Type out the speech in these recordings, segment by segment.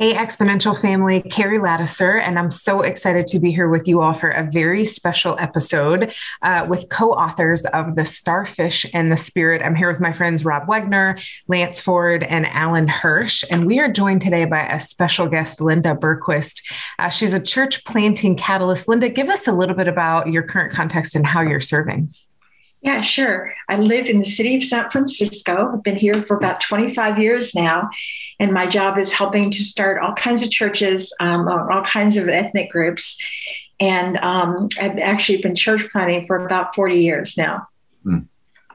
Hey, Exponential family, Carrie Ladouceur, and I'm so excited to be here with you all for a very special episode uh, with co authors of The Starfish and the Spirit. I'm here with my friends Rob Wegner, Lance Ford, and Alan Hirsch, and we are joined today by a special guest, Linda Bergquist. Uh, she's a church planting catalyst. Linda, give us a little bit about your current context and how you're serving. Yeah, sure. I live in the city of San Francisco. I've been here for about 25 years now. And my job is helping to start all kinds of churches, um, all kinds of ethnic groups. And um, I've actually been church planting for about 40 years now. Mm.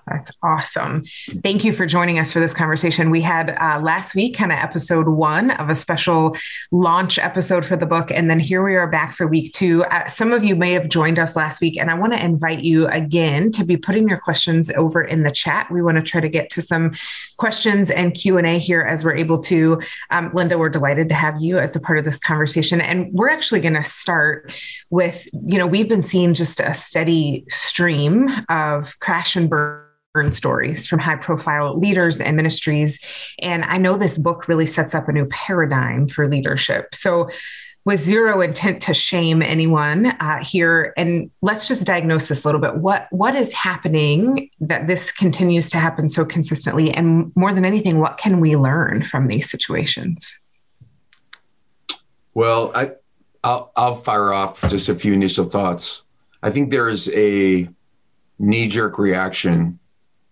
That's awesome. Thank you for joining us for this conversation. We had uh, last week kind of episode one of a special launch episode for the book. And then here we are back for week two. Uh, some of you may have joined us last week, and I want to invite you again to be putting your questions over in the chat. We want to try to get to some questions and Q&A here as we're able to. Um, Linda, we're delighted to have you as a part of this conversation. And we're actually going to start with, you know, we've been seeing just a steady stream of crash and burn stories from high profile leaders and ministries. And I know this book really sets up a new paradigm for leadership. So, with zero intent to shame anyone uh, here, and let's just diagnose this a little bit. What what is happening that this continues to happen so consistently, and more than anything, what can we learn from these situations? Well, I I'll, I'll fire off just a few initial thoughts. I think there's a knee jerk reaction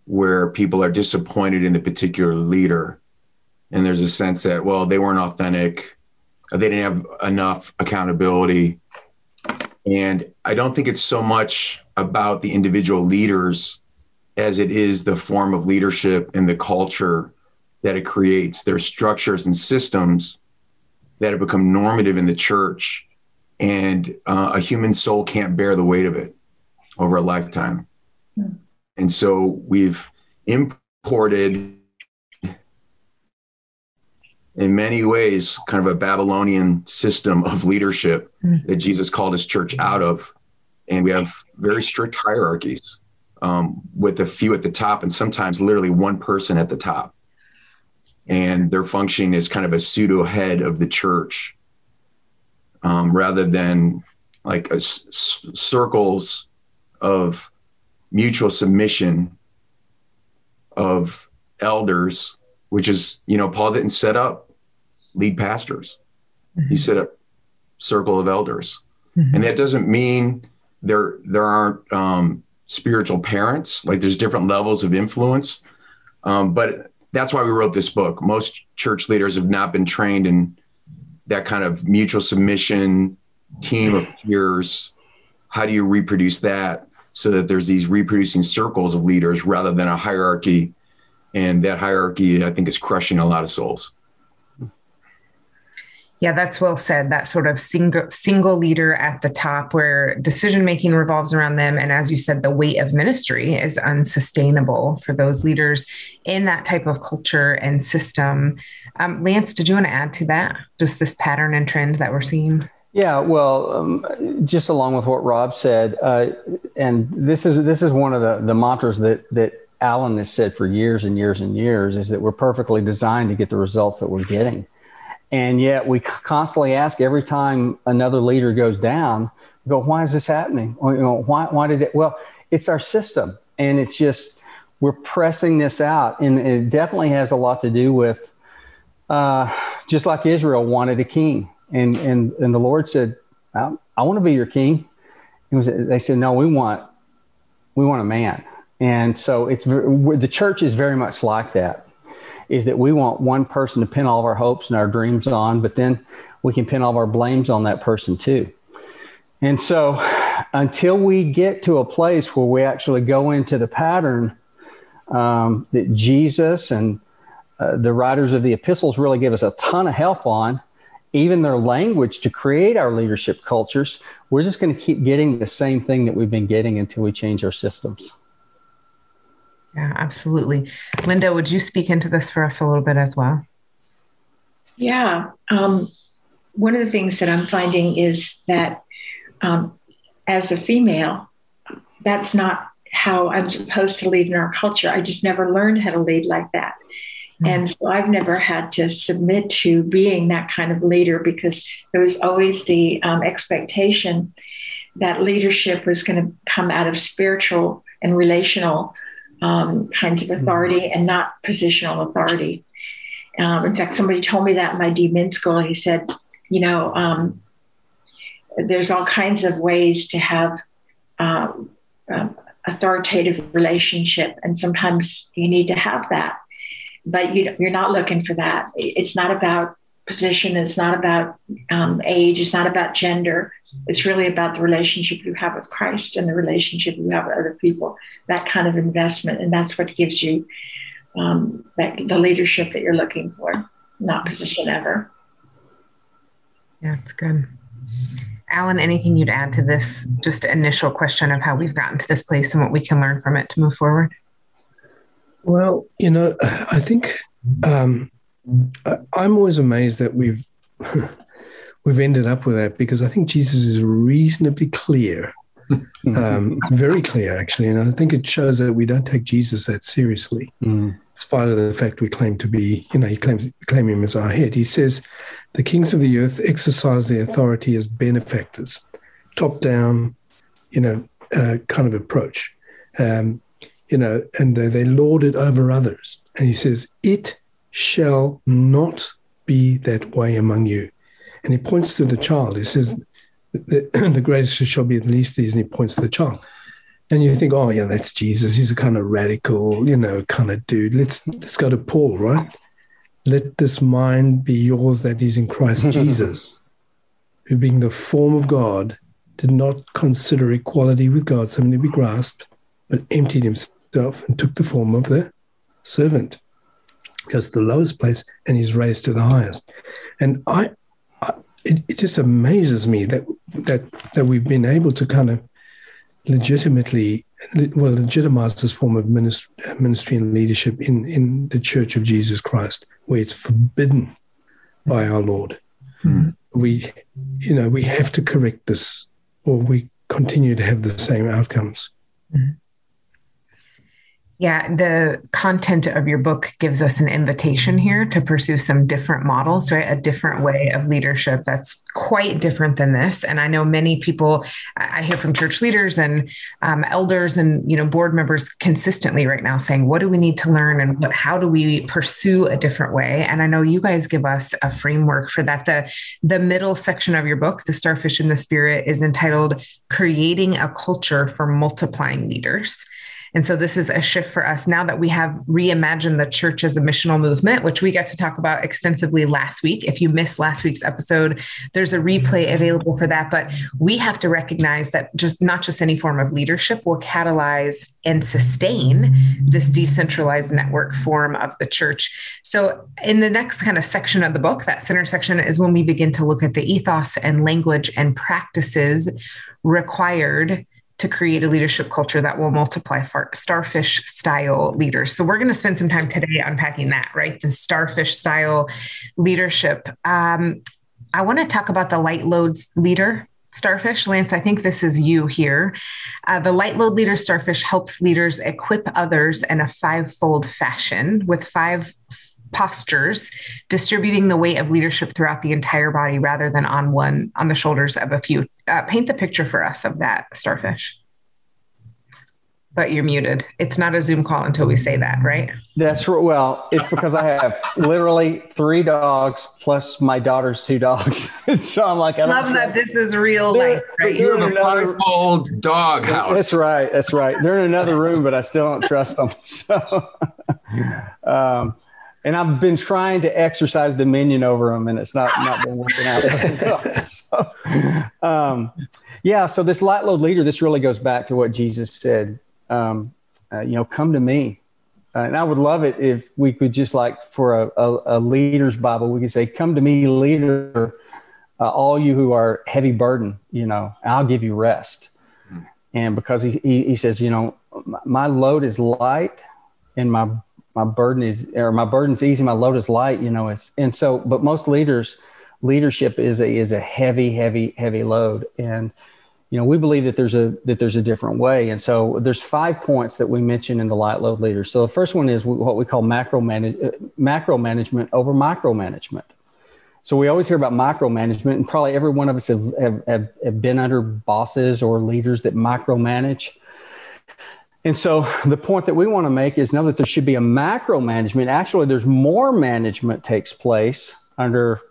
where people are disappointed in the particular leader. And there's a sense that well they weren't authentic. They didn't have enough accountability. And i don't think it's so much about the individual leaders as it is the form of leadership and the culture that it creates. There's structures and systems that have become normative in the church and uh, a human soul can't bear the weight of it over a lifetime. Mm. And so we've imported, in many ways, kind of a Babylonian system of leadership mm. that Jesus called his church out of. And we have very strict hierarchies um, with a few at the top and sometimes literally one person at the top. And their functioning is kind of a pseudo head of the church um, rather than like a, s- circles of mutual submission of elders, which is, you know, Paul didn't set up lead pastors. Mm-hmm. He set up circle of elders. Mm-hmm. And that doesn't mean there there aren't um, spiritual parents. Like there's different levels of influence. Um, but that's why we wrote this book. Most church leaders have not been trained in that kind of mutual submission, team of peers. How do you reproduce that? So that there's these reproducing circles of leaders rather than a hierarchy. And that hierarchy, I think, is crushing a lot of souls. Yeah, that's well said. That sort of single single leader at the top where decision making revolves around them. And as you said, the weight of ministry is unsustainable for those leaders in that type of culture and system. Um, Lance, did you want to add to that? Just this pattern and trend that we're seeing? Yeah, well, um, just along with what Rob said, uh, and this is this is one of the the mantras that that Alan has said for years and years and years is that we're perfectly designed to get the results that we're getting, and yet we constantly ask every time another leader goes down, go, why is this happening? Or, you know, why why did it? Well, it's our system, and it's just we're pressing this out, and it definitely has a lot to do with uh, just like Israel wanted a king and and and the Lord said, "I, I want to be your king." Was, they said, "No, we want we want a man." And so it's the church is very much like that. Is that we want one person to pin all of our hopes and our dreams on, but then we can pin all of our blames on that person too. And so until we get to a place where we actually go into the pattern um, that Jesus and uh, the writers of the epistles really give us a ton of help on, even their language to create our leadership cultures, we're just going to keep getting the same thing that we've been getting until we change our systems. Yeah, absolutely. Linda, would you speak into this for us a little bit as well? Yeah. Um, one of the things that I'm finding is that um, as a female, that's not how I'm supposed to lead in our culture. I just never learned how to lead like that. Mm-hmm. And so I've never had to submit to being that kind of leader because there was always the um, expectation that leadership was going to come out of spiritual and relational um, kinds of mm-hmm. authority and not positional authority. Um, in fact, somebody told me that in my DMin school. He said, you know, um, there's all kinds of ways to have um, authoritative relationship, and sometimes you need to have that. But you, you're not looking for that. It's not about position. It's not about um, age. It's not about gender. It's really about the relationship you have with Christ and the relationship you have with other people. That kind of investment, and that's what gives you um, that the leadership that you're looking for, not position ever. Yeah, it's good. Alan, anything you'd add to this just initial question of how we've gotten to this place and what we can learn from it to move forward? Well, you know, I think um, I'm always amazed that we've we've ended up with that because I think Jesus is reasonably clear, um, very clear actually, and I think it shows that we don't take Jesus that seriously, mm. in spite of the fact we claim to be, you know, he claims claim him as our head. He says the kings of the earth exercise their authority as benefactors, top down, you know, uh, kind of approach, um, you know, and uh, they lord it over others. And he says, It shall not be that way among you. And he points to the child. He says, The, the greatest shall be the least these, and he points to the child. And you think, oh yeah, that's Jesus. He's a kind of radical, you know, kind of dude. Let's let's go to Paul, right? Let this mind be yours that is in Christ Jesus, who being the form of God, did not consider equality with God something to be grasped, but emptied himself and took the form of the servant. Goes to the lowest place and he's raised to the highest. And I, I it, it just amazes me that that that we've been able to kind of legitimately well legitimize this form of ministry and leadership in in the Church of Jesus Christ where it's forbidden by our Lord. Mm. We, you know, we have to correct this, or we continue to have the same outcomes. Mm. Yeah, the content of your book gives us an invitation here to pursue some different models, right? A different way of leadership that's quite different than this. And I know many people, I hear from church leaders and um, elders and you know board members consistently right now saying, "What do we need to learn, and what, how do we pursue a different way?" And I know you guys give us a framework for that. The the middle section of your book, "The Starfish and the Spirit," is entitled "Creating a Culture for Multiplying Leaders." And so this is a shift for us now that we have reimagined the church as a missional movement, which we got to talk about extensively last week. If you missed last week's episode, there's a replay available for that. But we have to recognize that just not just any form of leadership will catalyze and sustain this decentralized network form of the church. So in the next kind of section of the book, that center section is when we begin to look at the ethos and language and practices required to create a leadership culture that will multiply starfish style leaders. So we're going to spend some time today unpacking that, right? The starfish style leadership. Um, I want to talk about the light loads leader starfish. Lance, I think this is you here. Uh, the light load leader starfish helps leaders equip others in a five-fold fashion with five postures, distributing the weight of leadership throughout the entire body rather than on one on the shoulders of a few. Uh, paint the picture for us of that starfish. But you're muted. It's not a Zoom call until we say that, right? That's well. It's because I have literally three dogs plus my daughter's two dogs. so I'm like, I love that this is real life. Right? You have a five-fold dog house. That's right. That's right. They're in another room, but I still don't trust them. So, um, and I've been trying to exercise dominion over them, and it's not not been working out. so, um, yeah, so this light load leader, this really goes back to what Jesus said. Um, uh, you know, come to me, uh, and I would love it if we could just like for a, a, a leader's Bible, we could say, "Come to me, leader, uh, all you who are heavy burden, you know, I'll give you rest." Hmm. And because he, he he says, you know, my load is light, and my my burden is or my burden's easy my load is light you know it's and so but most leaders leadership is a is a heavy heavy heavy load. And you know we believe that there's a that there's a different way. And so there's five points that we mention in the light load leader so the first one is what we call macro manage, uh, macro management over micromanagement. So we always hear about micromanagement and probably every one of us have, have, have, have been under bosses or leaders that micromanage and so the point that we want to make is now that there should be a macro management actually there's more management takes place under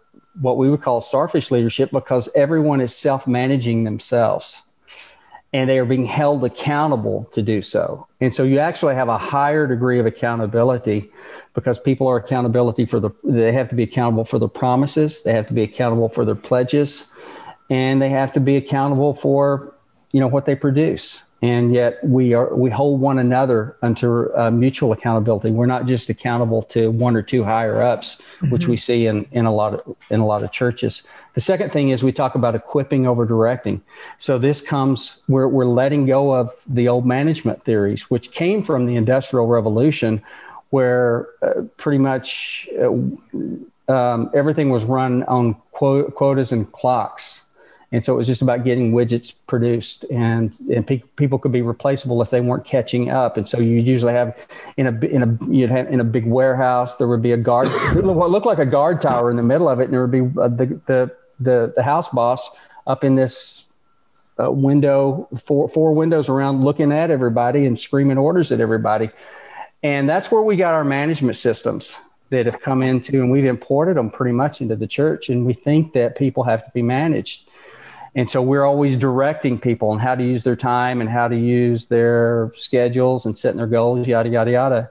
what we would call starfish leadership because everyone is self managing themselves and they are being held accountable to do so. And so you actually have a higher degree of accountability because people are accountability for the they have to be accountable for their promises, they have to be accountable for their pledges, and they have to be accountable for you know what they produce and yet we are we hold one another under uh, mutual accountability. We're not just accountable to one or two higher ups, mm-hmm. which we see in in a lot of in a lot of churches. The second thing is we talk about equipping over directing. So this comes we're we're letting go of the old management theories, which came from the Industrial Revolution, where uh, pretty much. Uh, um, everything was run on quotas and clocks and so it was just about getting widgets produced, and and pe- people could be replaceable if they weren't catching up. And so you usually have in a in a you'd have in a big warehouse there would be a guard what looked like a guard tower in the middle of it, and there would be uh, the the the the house boss up in this uh, window, four four windows around, looking at everybody and screaming orders at everybody. And that's where we got our management systems that have come into, and we've imported them pretty much into the church. And we think that people have to be managed. And so we're always directing people on how to use their time and how to use their schedules and setting their goals, yada, yada, yada.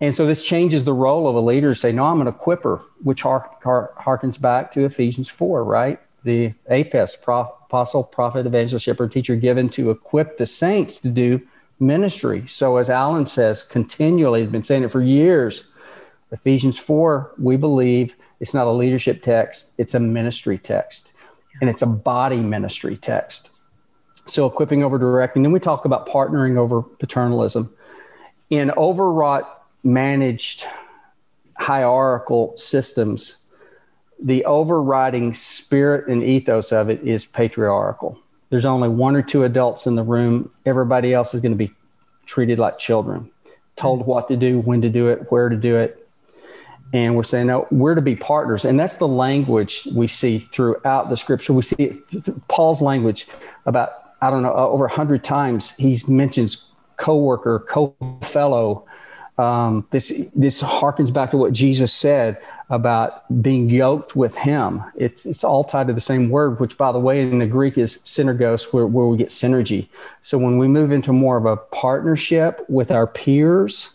And so this changes the role of a leader to say, no, I'm an equiper, which harkens back to Ephesians 4, right? The APEST, apostle, prophet, evangelist, shepherd, teacher, given to equip the saints to do ministry. So as Alan says, continually, he's been saying it for years. Ephesians 4, we believe it's not a leadership text, it's a ministry text and it's a body ministry text. So equipping over directing. Then we talk about partnering over paternalism. In overwrought managed hierarchical systems, the overriding spirit and ethos of it is patriarchal. There's only one or two adults in the room. Everybody else is going to be treated like children, told what to do, when to do it, where to do it, and we're saying no we're to be partners. And that's the language we see throughout the scripture. We see paul's language about i don't know over 100 times. He mentions co-worker co-fellow. Um, this this harkens back to what jesus said about being yoked with him. It's it's all tied to the same word which by the way in the greek is synergos where, where we get synergy. So when we move into more of a partnership with our peers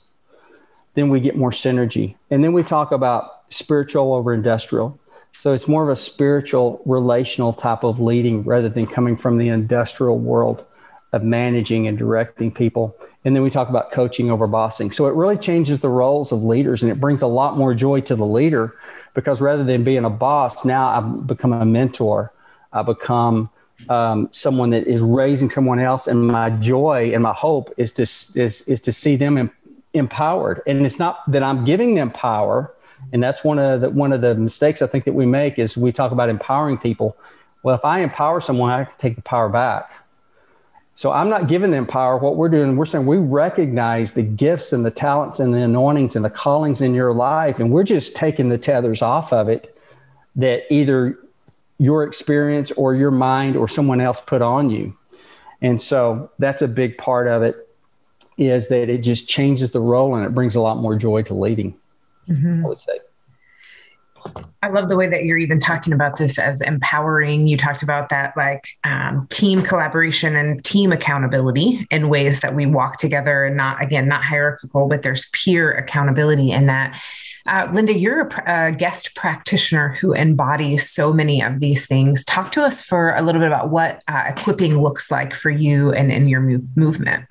then we get more synergy. And then we talk about spiritual over industrial. So it's more of a spiritual, relational type of leading rather than coming from the industrial world of managing and directing people. And then we talk about coaching over bossing. So it really changes the roles of leaders and it brings a lot more joy to the leader because rather than being a boss, now I've become a mentor. I become um, someone that is raising someone else. And my joy and my hope is to, is, is to see them empowered. And it's not that I'm giving them power. And that's one of the one of the mistakes I think that we make is we talk about empowering people. Well, if I empower someone, I can take the power back. So I'm not giving them power. What we're doing, we're saying we recognize the gifts and the talents and the anointings and the callings in your life, and we're just taking the tethers off of it that either your experience or your mind or someone else put on you. And so that's a big part of it is that it just changes the role and it brings a lot more joy to leading. Mm-hmm. I would say. I love the way that you're even talking about this as empowering. You talked about that like um, team collaboration and team accountability in ways that we walk together and not, again, not hierarchical, but there's peer accountability in that. Uh, Linda, you're a, a, guest practitioner who embodies so many of these things. Talk to us for a little bit about what uh, equipping looks like for you and in your move- movement.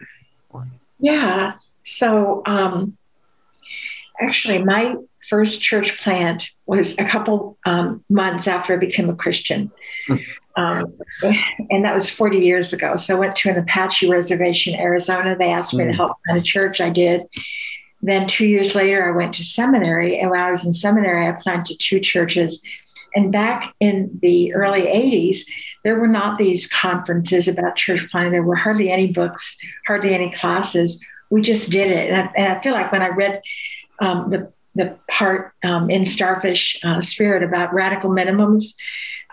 Yeah. So um, actually, my first church plant was a couple um, months after I became a Christian. Hmm. Um, and that was 40 years ago. So I went to an Apache reservation, Arizona. They asked me mm. to hmm. help plant a church. I did. Then two years later, I went to seminary. And while I was in seminary, I planted two churches. And back in the early 80s, there were not these conferences about church planting. There were hardly any books, hardly any classes. We just did it. And I, and I feel like when I read um, the, the part um, in Starfish uh, Spirit about radical minimums,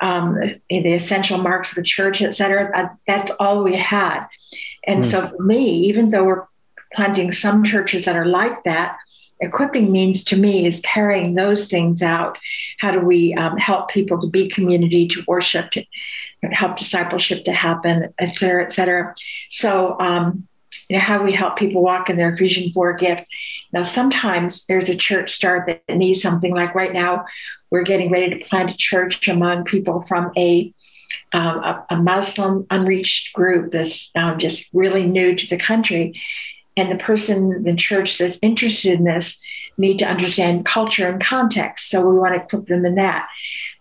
um, the essential marks of the church, et cetera, I, that's all we had. And mm. so for me, even though we're planting some churches that are like that, equipping means to me is carrying those things out. How do we um, help people to be community, to worship, to help discipleship to happen, et cetera, et cetera. So, um, you know, how we help people walk in their Ephesians 4 gift. Now, sometimes there's a church start that needs something like right now, we're getting ready to plant a church among people from a um, a, a, Muslim unreached group that's um, just really new to the country and the person the church that's interested in this need to understand culture and context. So we want to equip them in that.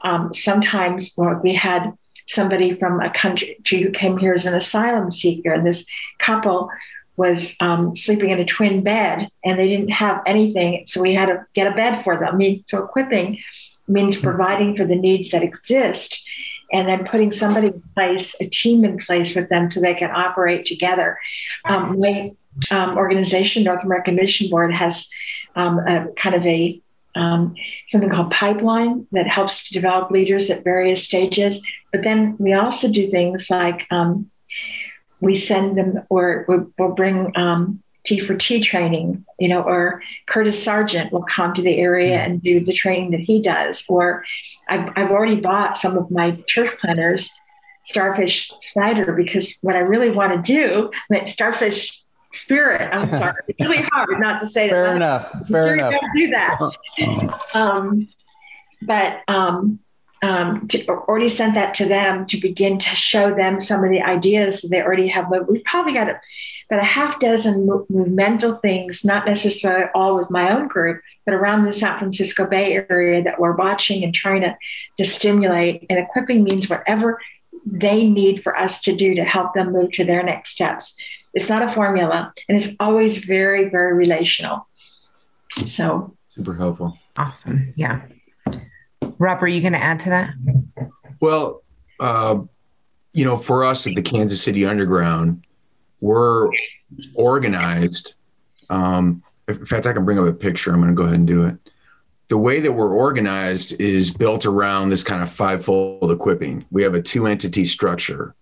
Um, sometimes well, we had somebody from a country who came here as an asylum seeker. And this couple was um, sleeping in a twin bed and they didn't have anything. So we had to get a bed for them. I mean, so equipping means providing for the needs that exist and then putting somebody in place, a team in place with them so they can operate together. Um, my um, organization, North American Mission Board, has um, a kind of a um, something called pipeline that helps to develop leaders at various stages. But then we also do things like um, we send them or we'll bring um, T for T training, you know, or Curtis Sergeant will come to the area and do the training that he does. Or I've, I've already bought some of my church planners, Starfish Spider, because what I really want to do, I mean, Starfish spirit. I'm sorry. It's really hard not to say that Fair that. enough. Fair enough. Don't do that. um, but um, um, to, already sent that to them to begin to show them some of the ideas they already have. But we've probably got a, about a half dozen movemental things, not necessarily all with my own group, but around the San Francisco Bay Area that we're watching and trying to, to stimulate. And equipping means whatever they need for us to do to help them move to their next steps. It's not a formula, and it's always very, very relational. So super helpful. Awesome. Yeah. Rob, are you going to add to that? Well, uh, you know, for us at the Kansas City Underground, we're organized. Um, in fact, I can bring up a picture. I'm going to go ahead and do it. The way that we're organized is built around this kind of fivefold equipping. We have a two entity structure.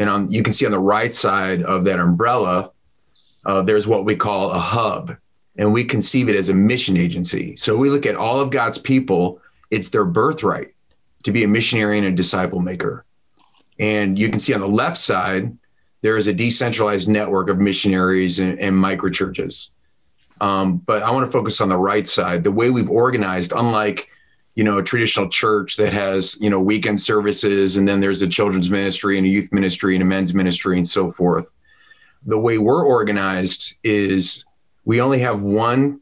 And on you can see on the right side of that umbrella, uh, there's what we call a hub, and we conceive it as a mission agency. So we look at all of God's people; it's their birthright to be a missionary and a disciple maker. And you can see on the left side, there is a decentralized network of missionaries and, and micro churches. Um, but I want to focus on the right side. The way we've organized, unlike you know a traditional church that has you know weekend services and then there's a children's ministry and a youth ministry and a men's ministry and so forth. The way we're organized is we only have one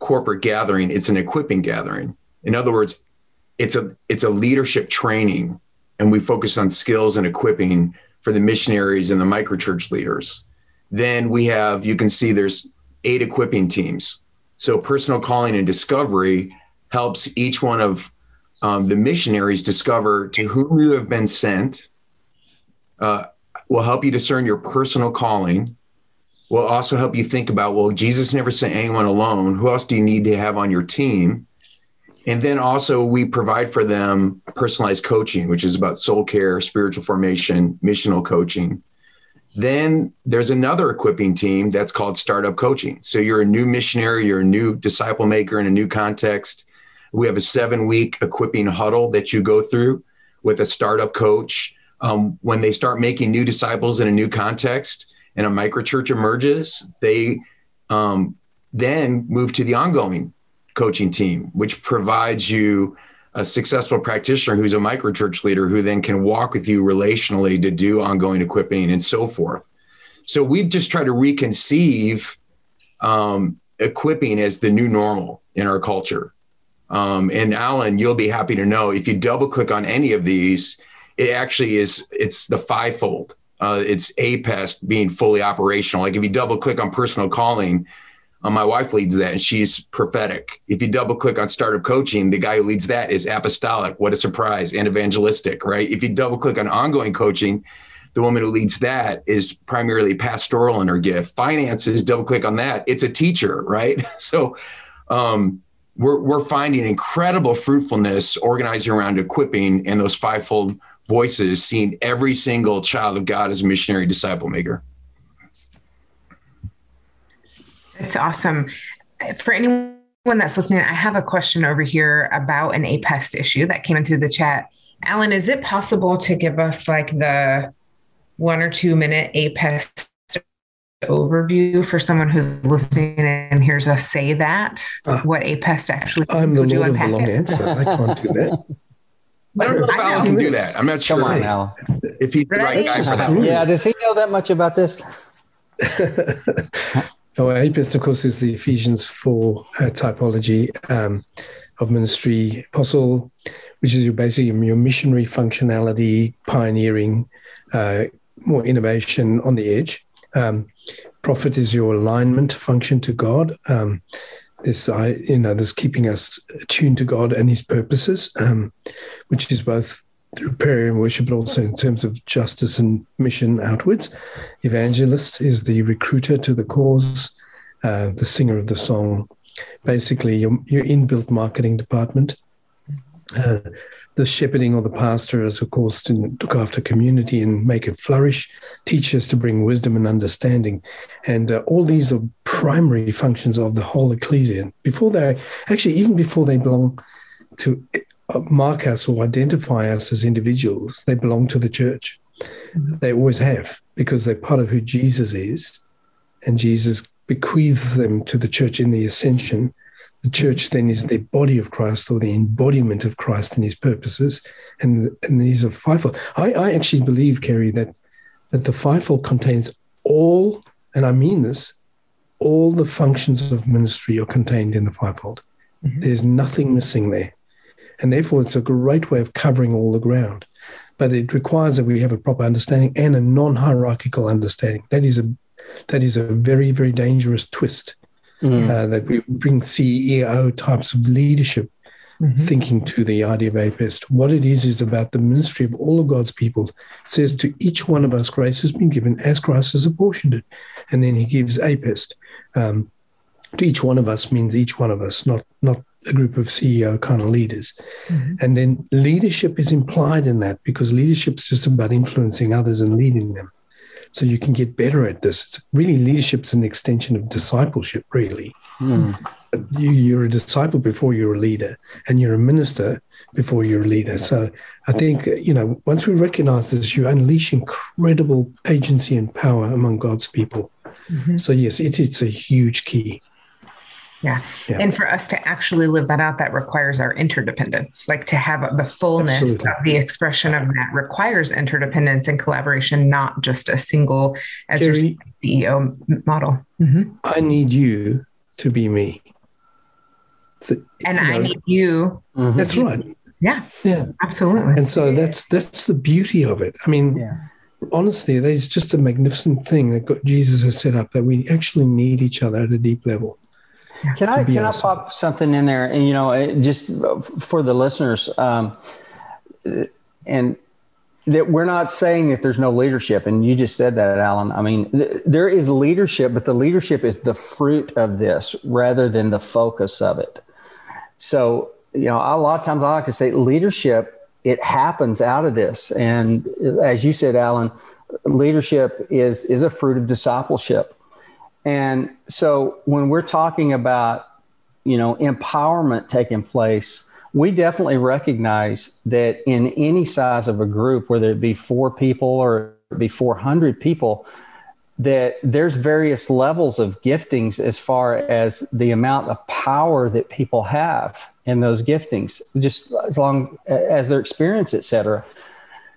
corporate gathering. It's an equipping gathering. In other words it's a it's a leadership training and we focus on skills and equipping for the missionaries and the microchurch leaders. Then we have you can see there's eight equipping teams. So personal calling and discovery helps each one of um, the missionaries discover to whom you have been sent, uh, will help you discern your personal calling, will also help you think about, well, Jesus never sent anyone alone. Who else do you need to have on your team? And then also, we provide for them personalized coaching, which is about soul care, spiritual formation, missional coaching. Then there's another equipping team that's called startup coaching. So you're a new missionary, you're a new disciple maker in a new context we have a seven week equipping huddle that you go through with a startup coach. Um, when they start making new disciples in a new context and a microchurch emerges, they um, then move to the ongoing coaching team, which provides you a successful practitioner who's a microchurch leader who then can walk with you relationally to do ongoing equipping and so forth. So we've just tried to reconceive um, equipping as the new normal in our culture. Um, and Alan, you'll be happy to know if you double click on any of these, it actually is it's the fivefold. Uh, it's APEST being fully operational. Like if you double click on personal calling, uh, my wife leads that and she's prophetic. If you double click on startup coaching, the guy who leads that is apostolic. What a surprise and evangelistic, right? If you double click on ongoing coaching, the woman who leads that is primarily pastoral in her gift. Finances, double click on that, it's a teacher, right? So um, we're, we're finding incredible fruitfulness organizing around equipping and those fivefold voices, seeing every single child of God as a missionary disciple maker. It's awesome. For anyone that's listening, I have a question over here about an APEST issue that came in through the chat. Alan, is it possible to give us like the one or two minute APEST overview for someone who's listening and hears us say that? Uh, what APEST actually I'm the Lord of the long answer. I can't do that. I don't know if Alan can do that. I'm not sure. Come on, Alan. If he's the right guy for that. Yeah, does he know that much about this? Oh, APEST, of course, is the Ephesians 4 uh, typology um, of ministry. Apostle, which is your basically your missionary functionality, pioneering, uh, more innovation on the edge. Um, prophet is your alignment function to God. Um, this, I, you know, this keeping us attuned to God and His purposes, um, which is both through prayer and worship, but also in terms of justice and mission outwards. Evangelist is the recruiter to the cause, uh, the singer of the song, basically your, your inbuilt marketing department. Uh, the shepherding or the pastor is, of course, to look after community and make it flourish, teach us to bring wisdom and understanding. And uh, all these are primary functions of the whole ecclesia. Before they, actually, even before they belong to mark us or identify us as individuals, they belong to the church. Mm-hmm. They always have, because they're part of who Jesus is. And Jesus bequeaths them to the church in the ascension. The church then is the body of Christ or the embodiment of Christ and his purposes. And, and these are fivefold. I, I actually believe, Kerry, that, that the fivefold contains all, and I mean this, all the functions of ministry are contained in the fivefold. Mm-hmm. There's nothing missing there. And therefore, it's a great way of covering all the ground. But it requires that we have a proper understanding and a non hierarchical understanding. That is a that is a very, very dangerous twist. Mm. Uh, that we bring CEO types of leadership mm-hmm. thinking to the idea of APEST. What it is is about the ministry of all of God's people. It says to each one of us, grace has been given as Christ has apportioned it. And then he gives APEST. Um, to each one of us means each one of us, not not a group of CEO kind of leaders. Mm-hmm. And then leadership is implied in that because leadership is just about influencing others and leading them. So you can get better at this. It's really, leadership's an extension of discipleship, really. Mm. You, you're a disciple before you're a leader, and you're a minister before you're a leader. So I think, you know, once we recognize this, you unleash incredible agency and power among God's people. Mm-hmm. So, yes, it, it's a huge key. Yeah. yeah. And for us to actually live that out, that requires our interdependence. Like to have the fullness Absolutely. of the expression of that requires interdependence and collaboration, not just a single as Jerry, your CEO model. Mm-hmm. I need you to be me. So, and I know, need you. Mm-hmm. That's right. Yeah. Yeah. Absolutely. And so that's that's the beauty of it. I mean, yeah. honestly, there's just a magnificent thing that God, Jesus has set up that we actually need each other at a deep level. Can I can awesome. I pop something in there? And you know, just for the listeners, um, and that we're not saying that there's no leadership, and you just said that, Alan. I mean, th- there is leadership, but the leadership is the fruit of this rather than the focus of it. So, you know, a lot of times I like to say leadership it happens out of this, and as you said, Alan, leadership is is a fruit of discipleship. And so when we're talking about, you know, empowerment taking place, we definitely recognize that in any size of a group, whether it be four people or be 400 people, that there's various levels of giftings as far as the amount of power that people have in those giftings, just as long as their experience, et cetera.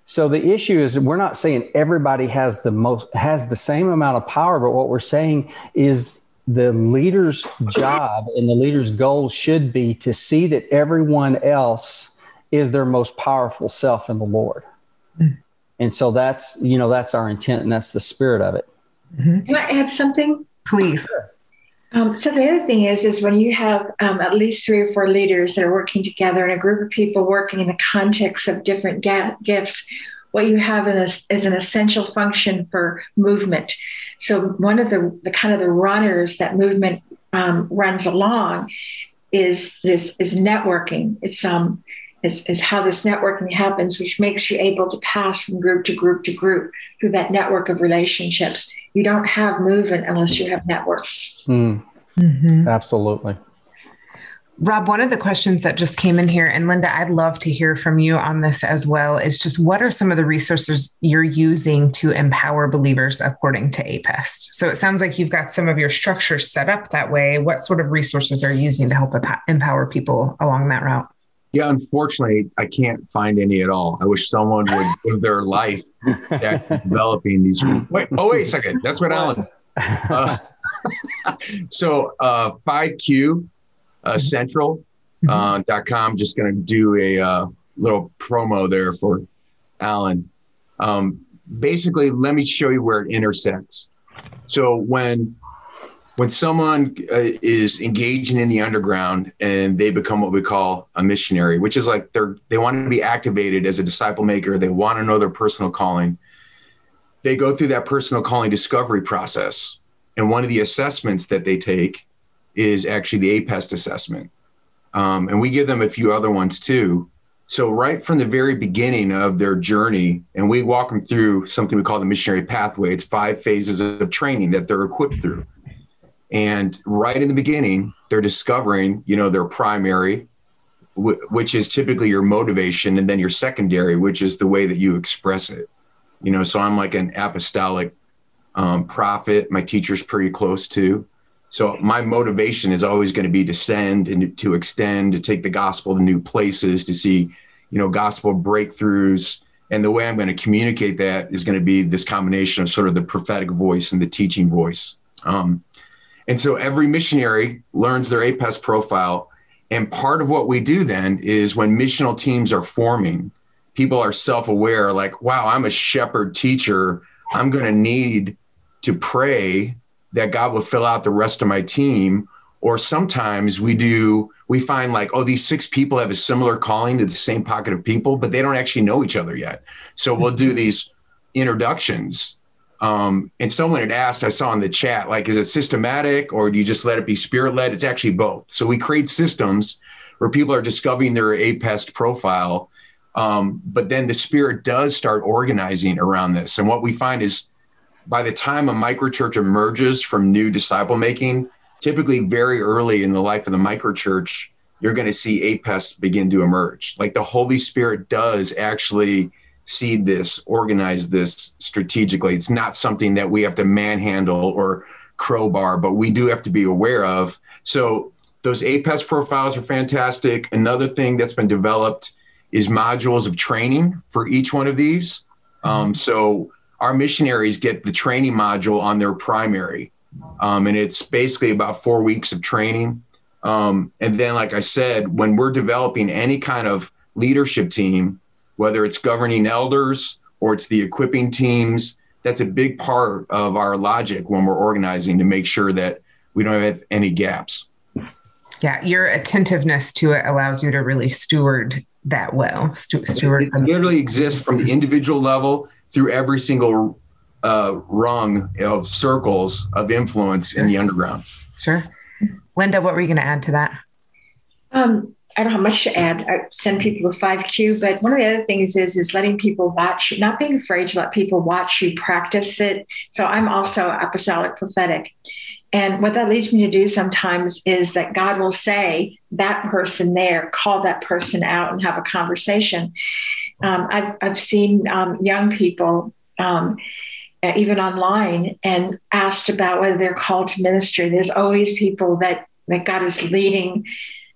So the issue is we're not saying everybody has the most has the same amount of power, but what we're saying is the leader's job and the leader's goal should be to see that everyone else is their most powerful self in the Lord. Mm-hmm. And so that's you know that's our intent and that's the spirit of it. Mm-hmm. Can I add something? Please. Um, so the other thing is, is when you have um, at least three or four leaders that are working together and a group of people working in the context of different ga- gifts, what you have is, is an essential function for movement. So one of the, the kind of the runners that movement um, runs along is this is networking. It's um is, is how this networking happens, which makes you able to pass from group to group to group through that network of relationships. You don't have movement unless you have networks. Mm. Mm-hmm. Absolutely. Rob, one of the questions that just came in here, and Linda, I'd love to hear from you on this as well, is just what are some of the resources you're using to empower believers according to APEST? So it sounds like you've got some of your structures set up that way. What sort of resources are you using to help empower people along that route? Yeah, unfortunately, I can't find any at all. I wish someone would give their life developing these. Wait, oh wait a second, that's what Alan. Uh, so uh, 5Q uh, central mm-hmm. uh, dot com. Just going to do a uh, little promo there for Alan. Um, basically, let me show you where it intersects. So when when someone uh, is engaging in the underground and they become what we call a missionary, which is like they're they want to be activated as a disciple maker, they want to know their personal calling. They go through that personal calling discovery process, and one of the assessments that they take is actually the APEST assessment. Um, and we give them a few other ones too. So, right from the very beginning of their journey, and we walk them through something we call the missionary pathway. It's five phases of training that they're equipped through. And right in the beginning, they're discovering, you know, their primary, which is typically your motivation, and then your secondary, which is the way that you express it. You know, so I'm like an apostolic um, prophet. My teacher's pretty close to. So my motivation is always going to be to send and to extend, to take the gospel to new places, to see, you know, gospel breakthroughs. And the way I'm going to communicate that is going to be this combination of sort of the prophetic voice and the teaching voice. Um, and so every missionary learns their APEST profile. And part of what we do then is when missional teams are forming, people are self aware, like, wow, I'm a shepherd teacher. I'm going to need to pray that God will fill out the rest of my team. Or sometimes we do, we find like, oh, these six people have a similar calling to the same pocket of people, but they don't actually know each other yet. So we'll do mm-hmm. these introductions. Um, and someone had asked, I saw in the chat, like, is it systematic or do you just let it be spirit led? It's actually both. So we create systems where people are discovering their APEST profile. Um, but then the spirit does start organizing around this. And what we find is by the time a microchurch emerges from new disciple making, typically very early in the life of the microchurch, you're going to see APEST begin to emerge. Like the Holy Spirit does actually seed this, organize this strategically. It's not something that we have to manhandle or crowbar, but we do have to be aware of. So those APEST profiles are fantastic. Another thing that's been developed is modules of training for each one of these. Um, so our missionaries get the training module on their primary. Um, and it's basically about four weeks of training. Um, and then, like I said, when we're developing any kind of leadership team, whether it's governing elders or it's the equipping teams, that's a big part of our logic when we're organizing to make sure that we don't have any gaps. Yeah, your attentiveness to it allows you to really steward that well. steward it literally exists from the individual level through every single uh, rung of circles of influence in the underground. Sure. Linda, what were you going to add to that? Um, I don't have much to add. I send people to 5Q, but one of the other things is is letting people watch, not being afraid to let people watch you practice it. So I'm also apostolic prophetic. And what that leads me to do sometimes is that God will say, that person there, call that person out and have a conversation. Um, I've, I've seen um, young people, um, even online, and asked about whether they're called to ministry. There's always people that, that God is leading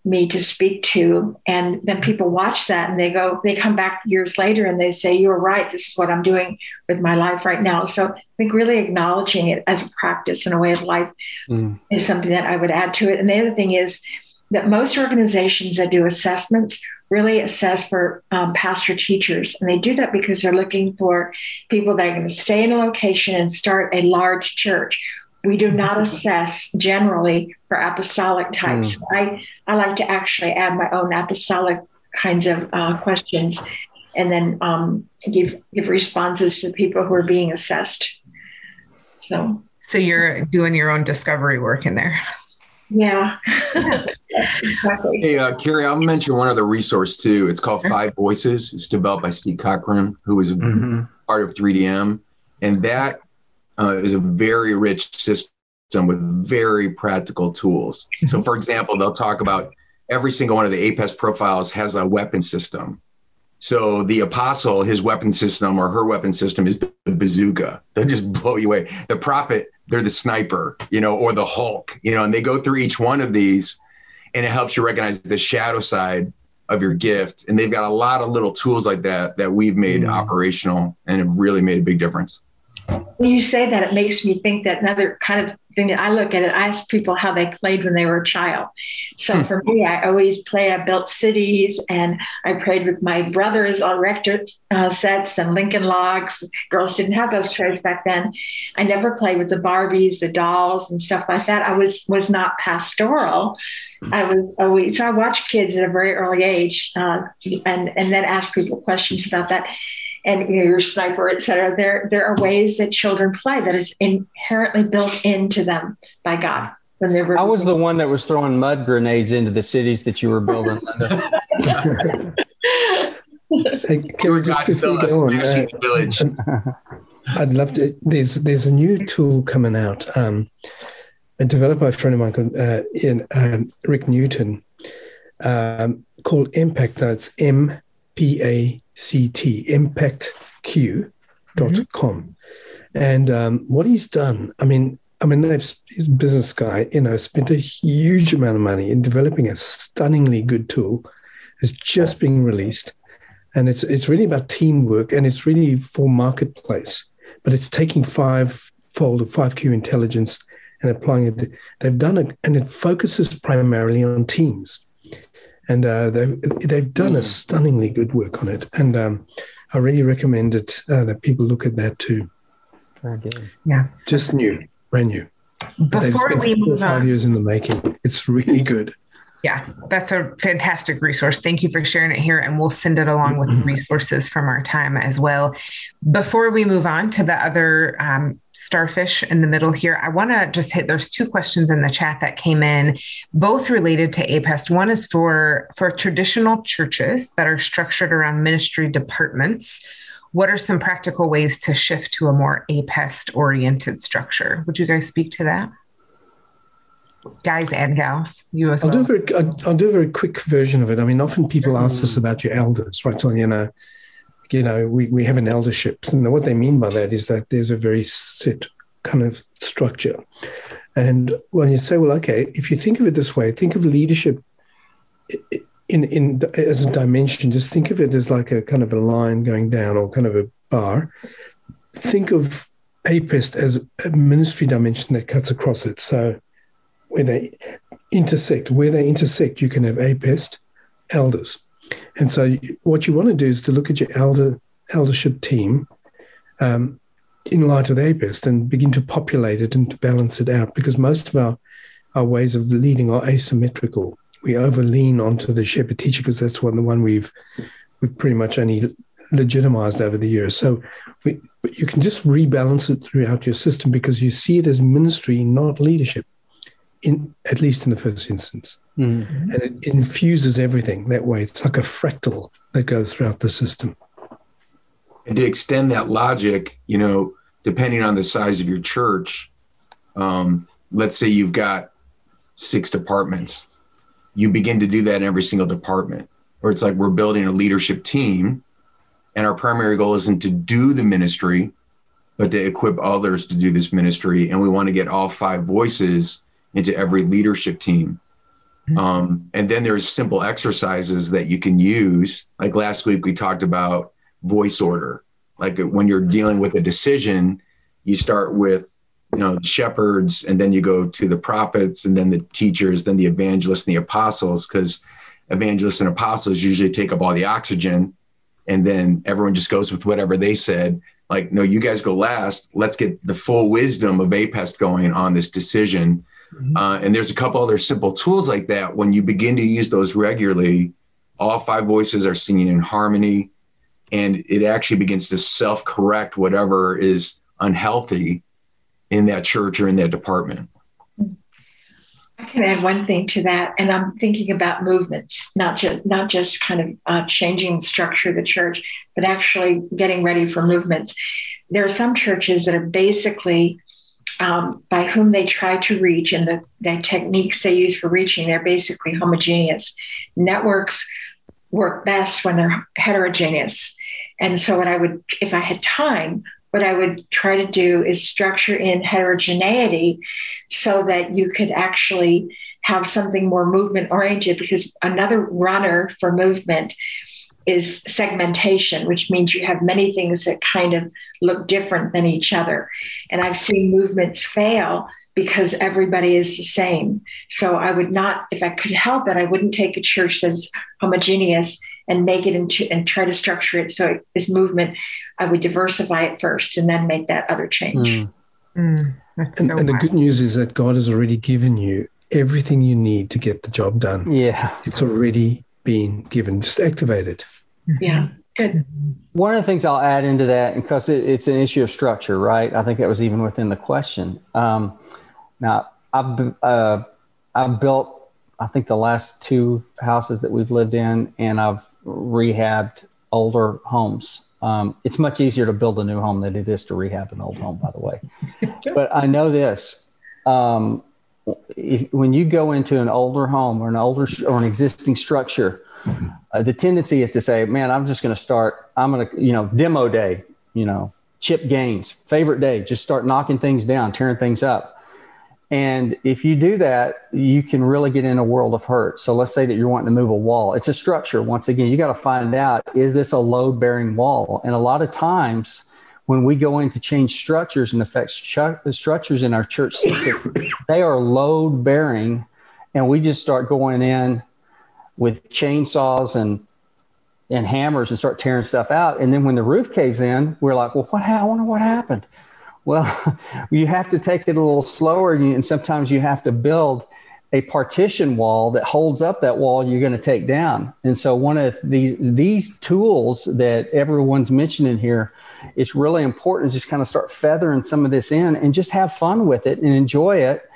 me to speak to. And then people watch that and they go, they come back years later and they say, You're right. This is what I'm doing with my life right now. So I think really acknowledging it as a practice and a way of life mm. is something that I would add to it. And the other thing is that most organizations that do assessments really assess for um, pastor teachers. And they do that because they're looking for people that are going to stay in a location and start a large church we do not assess generally for apostolic types. Mm. I, I like to actually add my own apostolic kinds of uh, questions and then um, give, give responses to the people who are being assessed. So, so you're doing your own discovery work in there. Yeah. exactly. Hey, uh, Carrie, I'll mention one other resource too. It's called Five Voices. It's developed by Steve Cockram, who is mm-hmm. part of 3DM. And that uh, is a very rich system with very practical tools. Mm-hmm. So, for example, they'll talk about every single one of the APEST profiles has a weapon system. So the apostle, his weapon system or her weapon system is the bazooka. They'll just blow you away. The prophet, they're the sniper, you know, or the Hulk, you know, and they go through each one of these and it helps you recognize the shadow side of your gift. And they've got a lot of little tools like that that we've made mm. operational and have really made a big difference. When you say that, it makes me think that another kind of thing that I look at it, I ask people how they played when they were a child. So hmm. for me, I always played, I built cities and I played with my brothers on Erector uh, sets and Lincoln Logs. Girls didn't have those toys back then. I never played with the Barbies, the dolls and stuff like that. I was, was not pastoral. I was always, so I watched kids at a very early age uh, and, and then ask people questions about that and you know, your sniper, et cetera. There, there are ways that children play that is inherently built into them by God. When they were I was the one that was throwing mud grenades into the cities that you were building. hey, can we just before we go on, uh, village. I'd love to. There's there's a new tool coming out, um, developed by a friend of mine called uh, in, um, Rick Newton, um, called Impact Notes. M P A C-T, impactq.com. Mm-hmm. And um, what he's done, I mean, I mean, they've, business guy, you know, spent a huge amount of money in developing a stunningly good tool. It's just being released, and it's it's really about teamwork, and it's really for marketplace. But it's taking five-fold of five Q intelligence and applying it. They've done it, and it focuses primarily on teams and uh, they've they've done mm. a hmm. stunningly good work on it, and um, I really recommend it uh, that people look at that too. Very good. Yeah, just new, brand new. Before they've spent we move five on, years in the making. It's really good. Yeah, that's a fantastic resource. Thank you for sharing it here, and we'll send it along with mm-hmm. resources from our time as well. Before we move on to the other um, starfish in the middle here, I want to just hit. There's two questions in the chat that came in, both related to APEST. One is for for traditional churches that are structured around ministry departments. What are some practical ways to shift to a more APEST oriented structure? Would you guys speak to that? Guys and gals, you as I'll well. Do a very, I'll, I'll do a very quick version of it. I mean, often people ask us about your elders, right? So, you know, you know, we, we have an eldership. And what they mean by that is that there's a very set kind of structure. And when you say, well, okay, if you think of it this way, think of leadership in, in as a dimension, just think of it as like a kind of a line going down or kind of a bar. Think of APEST as a ministry dimension that cuts across it. So where they intersect. Where they intersect, you can have APEST elders. And so, what you want to do is to look at your elder eldership team um, in light of the APEST and begin to populate it and to balance it out because most of our, our ways of leading are asymmetrical. We over lean onto the shepherd teacher because that's one the one we've we've pretty much only legitimized over the years. So we, you can just rebalance it throughout your system because you see it as ministry, not leadership in at least in the first instance. Mm-hmm. And it infuses everything that way. It's like a fractal that goes throughout the system. And to extend that logic, you know, depending on the size of your church, um, let's say you've got six departments, you begin to do that in every single department. Or it's like we're building a leadership team, and our primary goal isn't to do the ministry, but to equip others to do this ministry. And we want to get all five voices into every leadership team. Mm-hmm. Um, and then there's simple exercises that you can use. Like last week, we talked about voice order. Like when you're dealing with a decision, you start with you know the shepherds, and then you go to the prophets, and then the teachers, then the evangelists and the apostles, because evangelists and apostles usually take up all the oxygen, and then everyone just goes with whatever they said. like, no, you guys go last. Let's get the full wisdom of APEST going on this decision. Mm-hmm. Uh, and there's a couple other simple tools like that. When you begin to use those regularly, all five voices are singing in harmony, and it actually begins to self correct whatever is unhealthy in that church or in that department. I can add one thing to that, and I'm thinking about movements, not just not just kind of uh, changing structure of the church, but actually getting ready for movements. There are some churches that are basically um, by whom they try to reach and the, the techniques they use for reaching, they're basically homogeneous. Networks work best when they're heterogeneous. And so, what I would, if I had time, what I would try to do is structure in heterogeneity so that you could actually have something more movement oriented because another runner for movement is segmentation, which means you have many things that kind of look different than each other. And I've seen movements fail because everybody is the same. So I would not, if I could help it, I wouldn't take a church that's homogeneous and make it into and try to structure it so it is movement. I would diversify it first and then make that other change. Mm. Mm, and, so and the good news is that God has already given you everything you need to get the job done. Yeah. It's already been given. Just activated. Yeah. Good. One of the things I'll add into that, because it, it's an issue of structure, right? I think that was even within the question. Um, now, I've uh, I've built, I think, the last two houses that we've lived in, and I've rehabbed older homes. Um, it's much easier to build a new home than it is to rehab an old home, by the way. but I know this: um, if, when you go into an older home or an older or an existing structure, uh, the tendency is to say, "Man, I'm just going to start. I'm going to, you know, demo day. You know, Chip Gaines, favorite day. Just start knocking things down, tearing things up." And if you do that, you can really get in a world of hurt. So let's say that you're wanting to move a wall. It's a structure. Once again, you got to find out is this a load bearing wall? And a lot of times, when we go in to change structures and affect the structures in our church system, they are load bearing, and we just start going in with chainsaws and and hammers and start tearing stuff out. And then when the roof caves in, we're like, well, what? I wonder what happened. Well, you have to take it a little slower, and sometimes you have to build a partition wall that holds up that wall you're going to take down. And so, one of these these tools that everyone's mentioning here, it's really important to just kind of start feathering some of this in and just have fun with it and enjoy it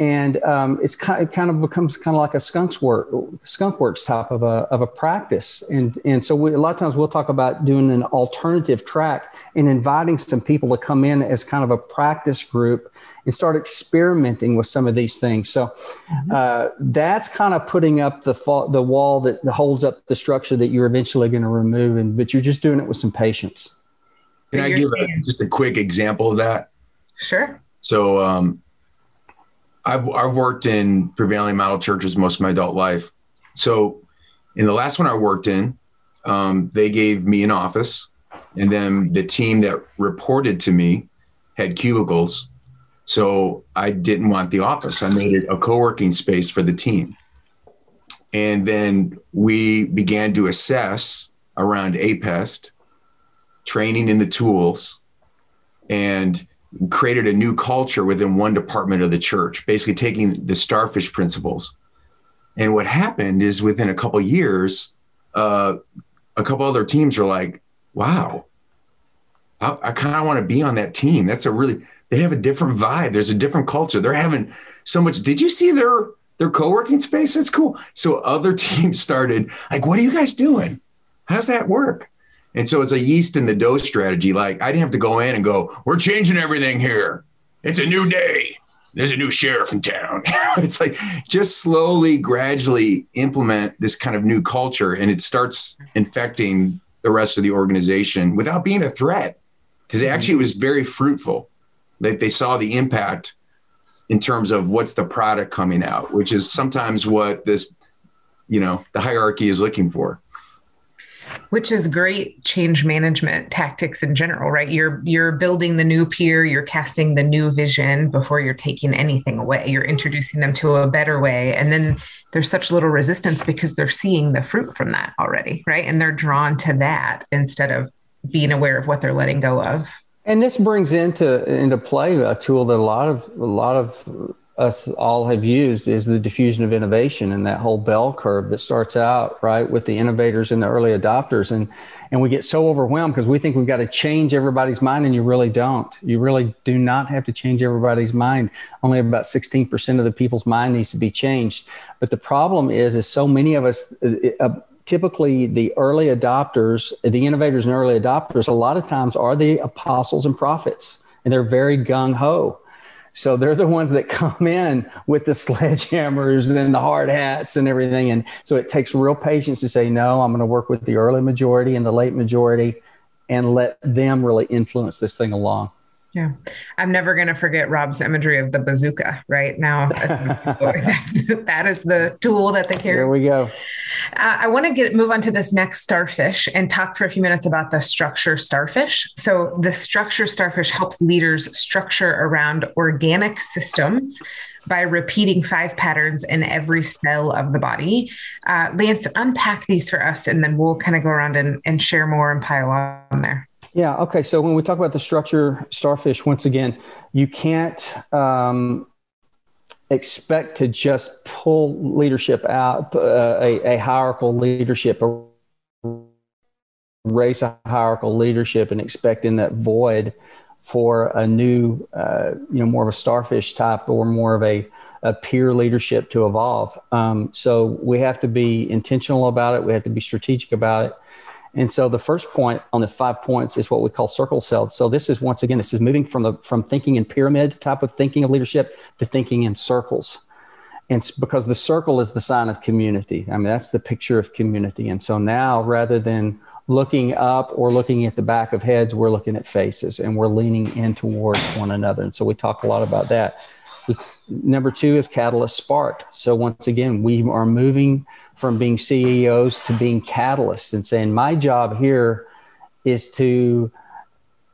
and um, it's kind of, it kind of becomes kind of like a skunk work skunk works type of a, of a practice. And and so we, a lot of times we'll talk about doing an alternative track and inviting some people to come in as kind of a practice group and start experimenting with some of these things. So mm-hmm. uh, that's kind of putting up the fa- the wall that holds up the structure that you're eventually going to remove and but you're just doing it with some patience. Can so i give a, just a quick example of that? Sure. So um, I've, I've worked in prevailing model churches most of my adult life. So in the last one I worked in, um, they gave me an office, and then the team that reported to me had cubicles. So I didn't want the office. I made it a co working space for the team. And then we began to assess around APEST, training in the tools, and created a new culture within one department of the church, basically taking the starfish principles. And what happened is within a couple years, uh, a couple other teams are like, wow, I, I kind of want to be on that team. That's a really, they have a different vibe. There's a different culture. They're having so much. Did you see their, their co-working space? That's cool. So other teams started like, what are you guys doing? How's that work? And so it's a yeast in the dough strategy. Like I didn't have to go in and go, we're changing everything here. It's a new day. There's a new sheriff in town. it's like just slowly, gradually implement this kind of new culture and it starts infecting the rest of the organization without being a threat. Because actually, it was very fruitful. They, they saw the impact in terms of what's the product coming out, which is sometimes what this, you know, the hierarchy is looking for which is great change management tactics in general right? You're you're building the new peer you're casting the new vision before you're taking anything away. You're introducing them to a better way. And then there's such little resistance because they're seeing the fruit from that already right? And they're drawn to that instead of being aware of what they're letting go of. And this brings into into play a tool that a lot of a lot of us all have used is the diffusion of innovation and that whole bell curve that starts out right with the innovators and the early adopters. And and we get so overwhelmed because we think we've got to change everybody's mind and you really don't. You really do not have to change everybody's mind. Only about 16% of the people's mind needs to be changed. But the problem is is so many of us uh, typically the early adopters the innovators and early adopters a lot of times are the apostles and prophets and they're very gung-ho so they're the ones that come in with the sledgehammers and the hard hats and everything. And so it takes real patience to say, no, I'm going to work with the early majority and the late majority and let them really influence this thing along. Yeah. I'm never going to forget Rob's imagery of the bazooka right now. that is the tool that they carry. There we go. Uh, I want to get move on to this next starfish and talk for a few minutes about the structure starfish. So, the structure starfish helps leaders structure around organic systems by repeating five patterns in every cell of the body. Uh, Lance, unpack these for us, and then we'll kind of go around and, and share more and pile on there. Yeah. Okay. So when we talk about the structure starfish, once again, you can't um, expect to just pull leadership out, uh, a, a hierarchical leadership, a race a hierarchical leadership, and expect in that void for a new, uh, you know, more of a starfish type or more of a, a peer leadership to evolve. Um, so we have to be intentional about it. We have to be strategic about it. And so the first point on the five points is what we call circle cells. So this is once again, this is moving from the from thinking in pyramid type of thinking of leadership to thinking in circles. And because the circle is the sign of community. I mean, that's the picture of community. And so now rather than looking up or looking at the back of heads, we're looking at faces and we're leaning in towards one another. And so we talk a lot about that. Number two is catalyst sparked. So once again, we are moving from being CEOs to being catalysts and saying my job here is to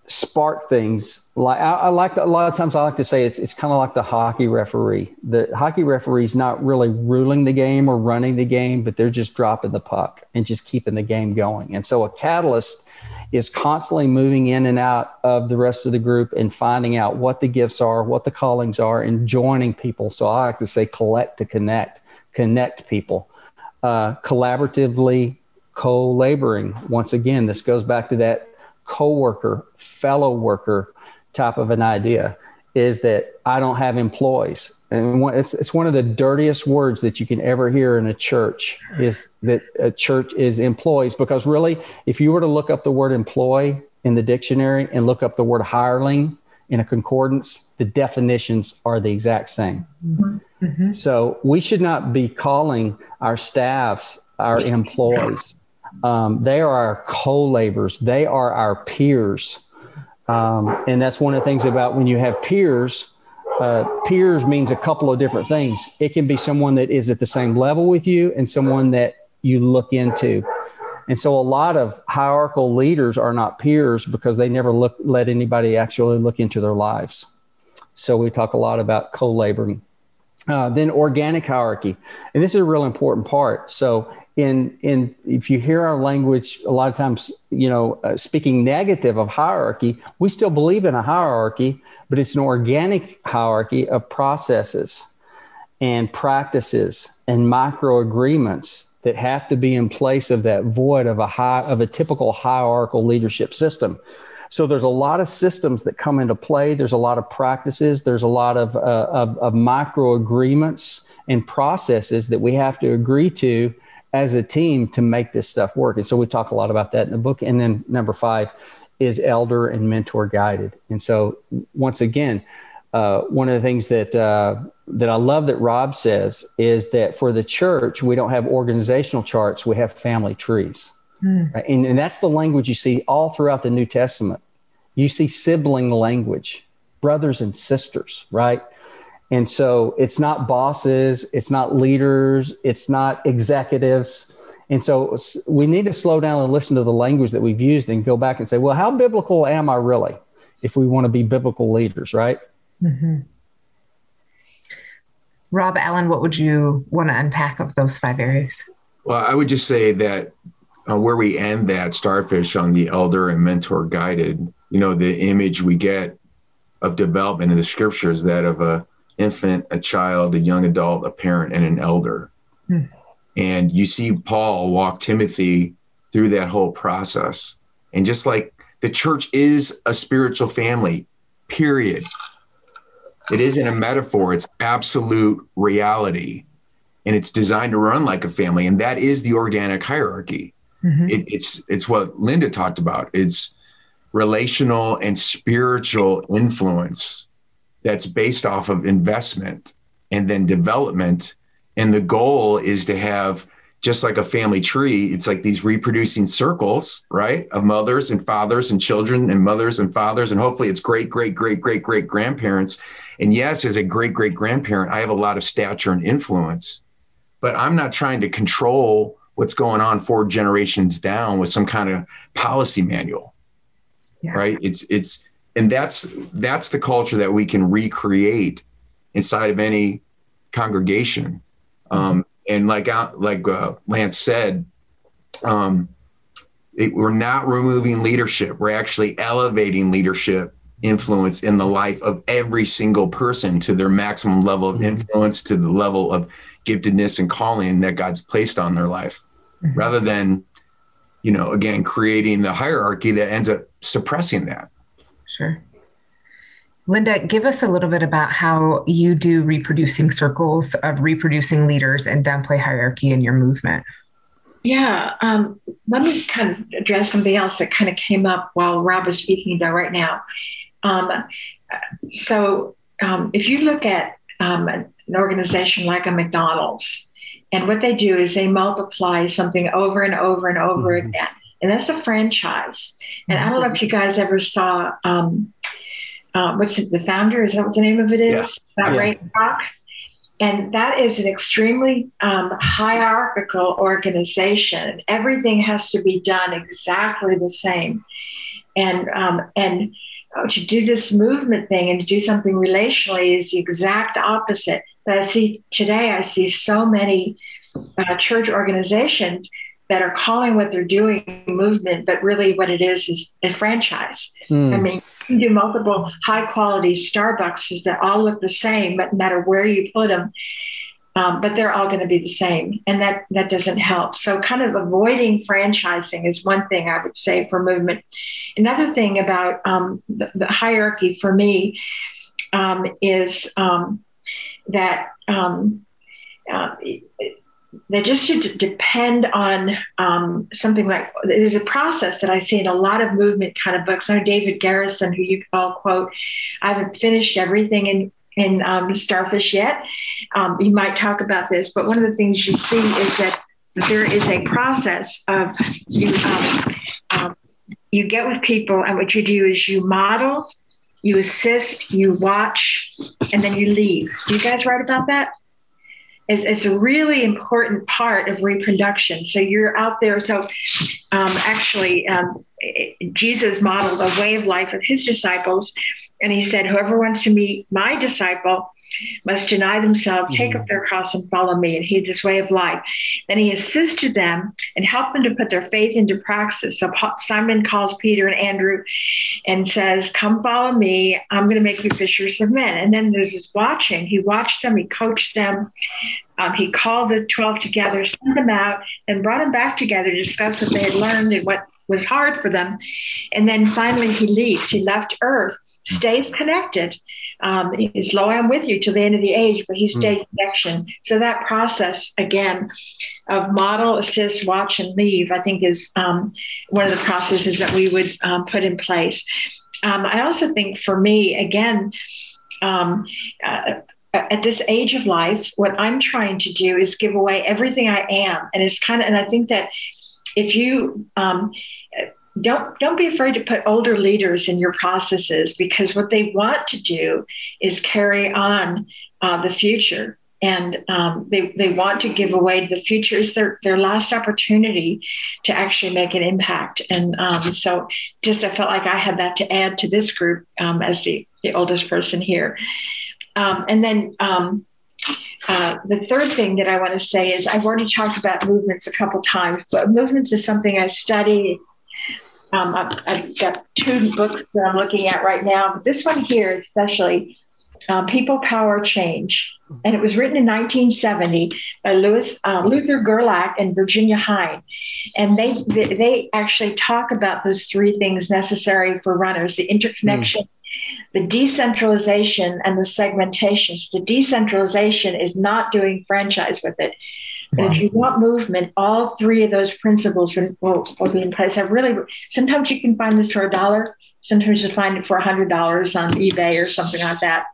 spark things. Like I, I like a lot of times I like to say it's it's kind of like the hockey referee. The hockey referee is not really ruling the game or running the game, but they're just dropping the puck and just keeping the game going. And so a catalyst is constantly moving in and out of the rest of the group and finding out what the gifts are, what the callings are, and joining people. So I like to say collect to connect, connect people uh, collaboratively co-laboring. Once again, this goes back to that co-worker, fellow worker type of an idea is that I don't have employees. And it's, it's one of the dirtiest words that you can ever hear in a church is that a church is employees. Because really, if you were to look up the word employee in the dictionary and look up the word hireling in a concordance, the definitions are the exact same. Mm-hmm. Mm-hmm. So we should not be calling our staffs our employees. Um, they are our co-laborers. They are our peers. Um, and that's one of the things about when you have peers. Uh, peers means a couple of different things. It can be someone that is at the same level with you and someone that you look into. And so a lot of hierarchical leaders are not peers because they never look let anybody actually look into their lives. So we talk a lot about co-laboring. Uh, then organic hierarchy, and this is a real important part. So, in in if you hear our language, a lot of times, you know, uh, speaking negative of hierarchy, we still believe in a hierarchy, but it's an organic hierarchy of processes and practices and micro agreements that have to be in place of that void of a high of a typical hierarchical leadership system. So there's a lot of systems that come into play. There's a lot of practices. There's a lot of, uh, of, of micro agreements and processes that we have to agree to as a team to make this stuff work. And so we talk a lot about that in the book. And then number five is elder and mentor guided. And so once again, uh, one of the things that uh, that I love that Rob says is that for the church we don't have organizational charts; we have family trees, mm. right? and, and that's the language you see all throughout the New Testament. You see sibling language, brothers and sisters, right? And so it's not bosses, it's not leaders, it's not executives. And so we need to slow down and listen to the language that we've used and go back and say, well, how biblical am I really if we want to be biblical leaders, right? Mm-hmm. Rob Allen, what would you want to unpack of those five areas? Well, I would just say that uh, where we end that starfish on the elder and mentor guided, you know, the image we get of development in the scriptures that of a infant, a child, a young adult, a parent, and an elder. Hmm. And you see Paul walk Timothy through that whole process. And just like the church is a spiritual family, period. It isn't a metaphor, it's absolute reality. And it's designed to run like a family. And that is the organic hierarchy. Mm-hmm. It, it's it's what Linda talked about. It's relational and spiritual influence that's based off of investment and then development. And the goal is to have just like a family tree, it's like these reproducing circles, right? Of mothers and fathers and children and mothers and fathers. And hopefully it's great, great, great, great, great grandparents. And yes, as a great, great grandparent, I have a lot of stature and influence, but I'm not trying to control what's going on four generations down with some kind of policy manual yeah. right it's it's and that's that's the culture that we can recreate inside of any congregation mm-hmm. um, and like uh, like uh, lance said um, it, we're not removing leadership we're actually elevating leadership influence in the life of every single person to their maximum level of mm-hmm. influence to the level of giftedness and calling that God's placed on their life mm-hmm. rather than, you know, again, creating the hierarchy that ends up suppressing that. Sure. Linda, give us a little bit about how you do reproducing circles of reproducing leaders and downplay hierarchy in your movement. Yeah, um, let me kind of address something else that kind of came up while Rob was speaking about right now. Um, so, um, if you look at um, an organization like a McDonald's, and what they do is they multiply something over and over and over mm-hmm. again. And that's a franchise. And I don't know if you guys ever saw um, uh, what's it, the founder? Is that what the name of it is? Yeah. That Ray Kroc. And that is an extremely um, hierarchical organization. Everything has to be done exactly the same. And um, and uh, to do this movement thing and to do something relationally is the exact opposite. But I see today, I see so many uh, church organizations that are calling what they're doing movement, but really what it is is a franchise. Mm. I mean, you do multiple high quality Starbucks that all look the same, but no matter where you put them, um, but they're all going to be the same, and that that doesn't help. So, kind of avoiding franchising is one thing I would say for movement. Another thing about um, the, the, hierarchy for me um, is um, that um, uh, they just should depend on um, something like there's a process that I see in a lot of movement kind of books. I know David Garrison, who you all quote, I haven't finished everything in in um, Starfish yet. Um, you might talk about this, but one of the things you see is that there is a process of you um, um, you get with people, and what you do is you model, you assist, you watch, and then you leave. Do you guys write about that? It's, it's a really important part of reproduction. So you're out there. So um, actually, um, Jesus modeled a way of life of his disciples. And he said, Whoever wants to be my disciple must deny themselves, take up mm-hmm. their cross, and follow me. And heed this way of life. Then he assisted them and helped them to put their faith into practice. So Simon calls Peter and Andrew and says, Come follow me. I'm going to make you fishers of men. And then there's this watching. He watched them, he coached them. Um, he called the 12 together, sent them out, and brought them back together to discuss what they had learned and what was hard for them. And then finally, he leaves. He left Earth, stays connected um, is low I'm with you to the end of the age, but he stayed mm. connection. So that process again of model, assist, watch, and leave, I think is um, one of the processes that we would um, put in place. Um, I also think for me, again, um, uh, at this age of life, what I'm trying to do is give away everything I am, and it's kind of, and I think that if you um, don't don't be afraid to put older leaders in your processes because what they want to do is carry on uh, the future and um, they, they want to give away the future is their, their last opportunity to actually make an impact and um, so just i felt like i had that to add to this group um, as the, the oldest person here um, and then um, uh, the third thing that I want to say is I've already talked about movements a couple times, but movements is something I study. Um, I've, I've, got two books that I'm looking at right now, but this one here, especially, uh, People, Power, Change. And it was written in 1970 by Lewis, uh, Luther Gerlach and Virginia Hine. And they, they actually talk about those three things necessary for runners the interconnection, mm the decentralization and the segmentations. The decentralization is not doing franchise with it. Wow. If you want movement, all three of those principles will, will, be in place. I really, sometimes you can find this for a dollar. Sometimes you find it for a hundred dollars on eBay or something like that.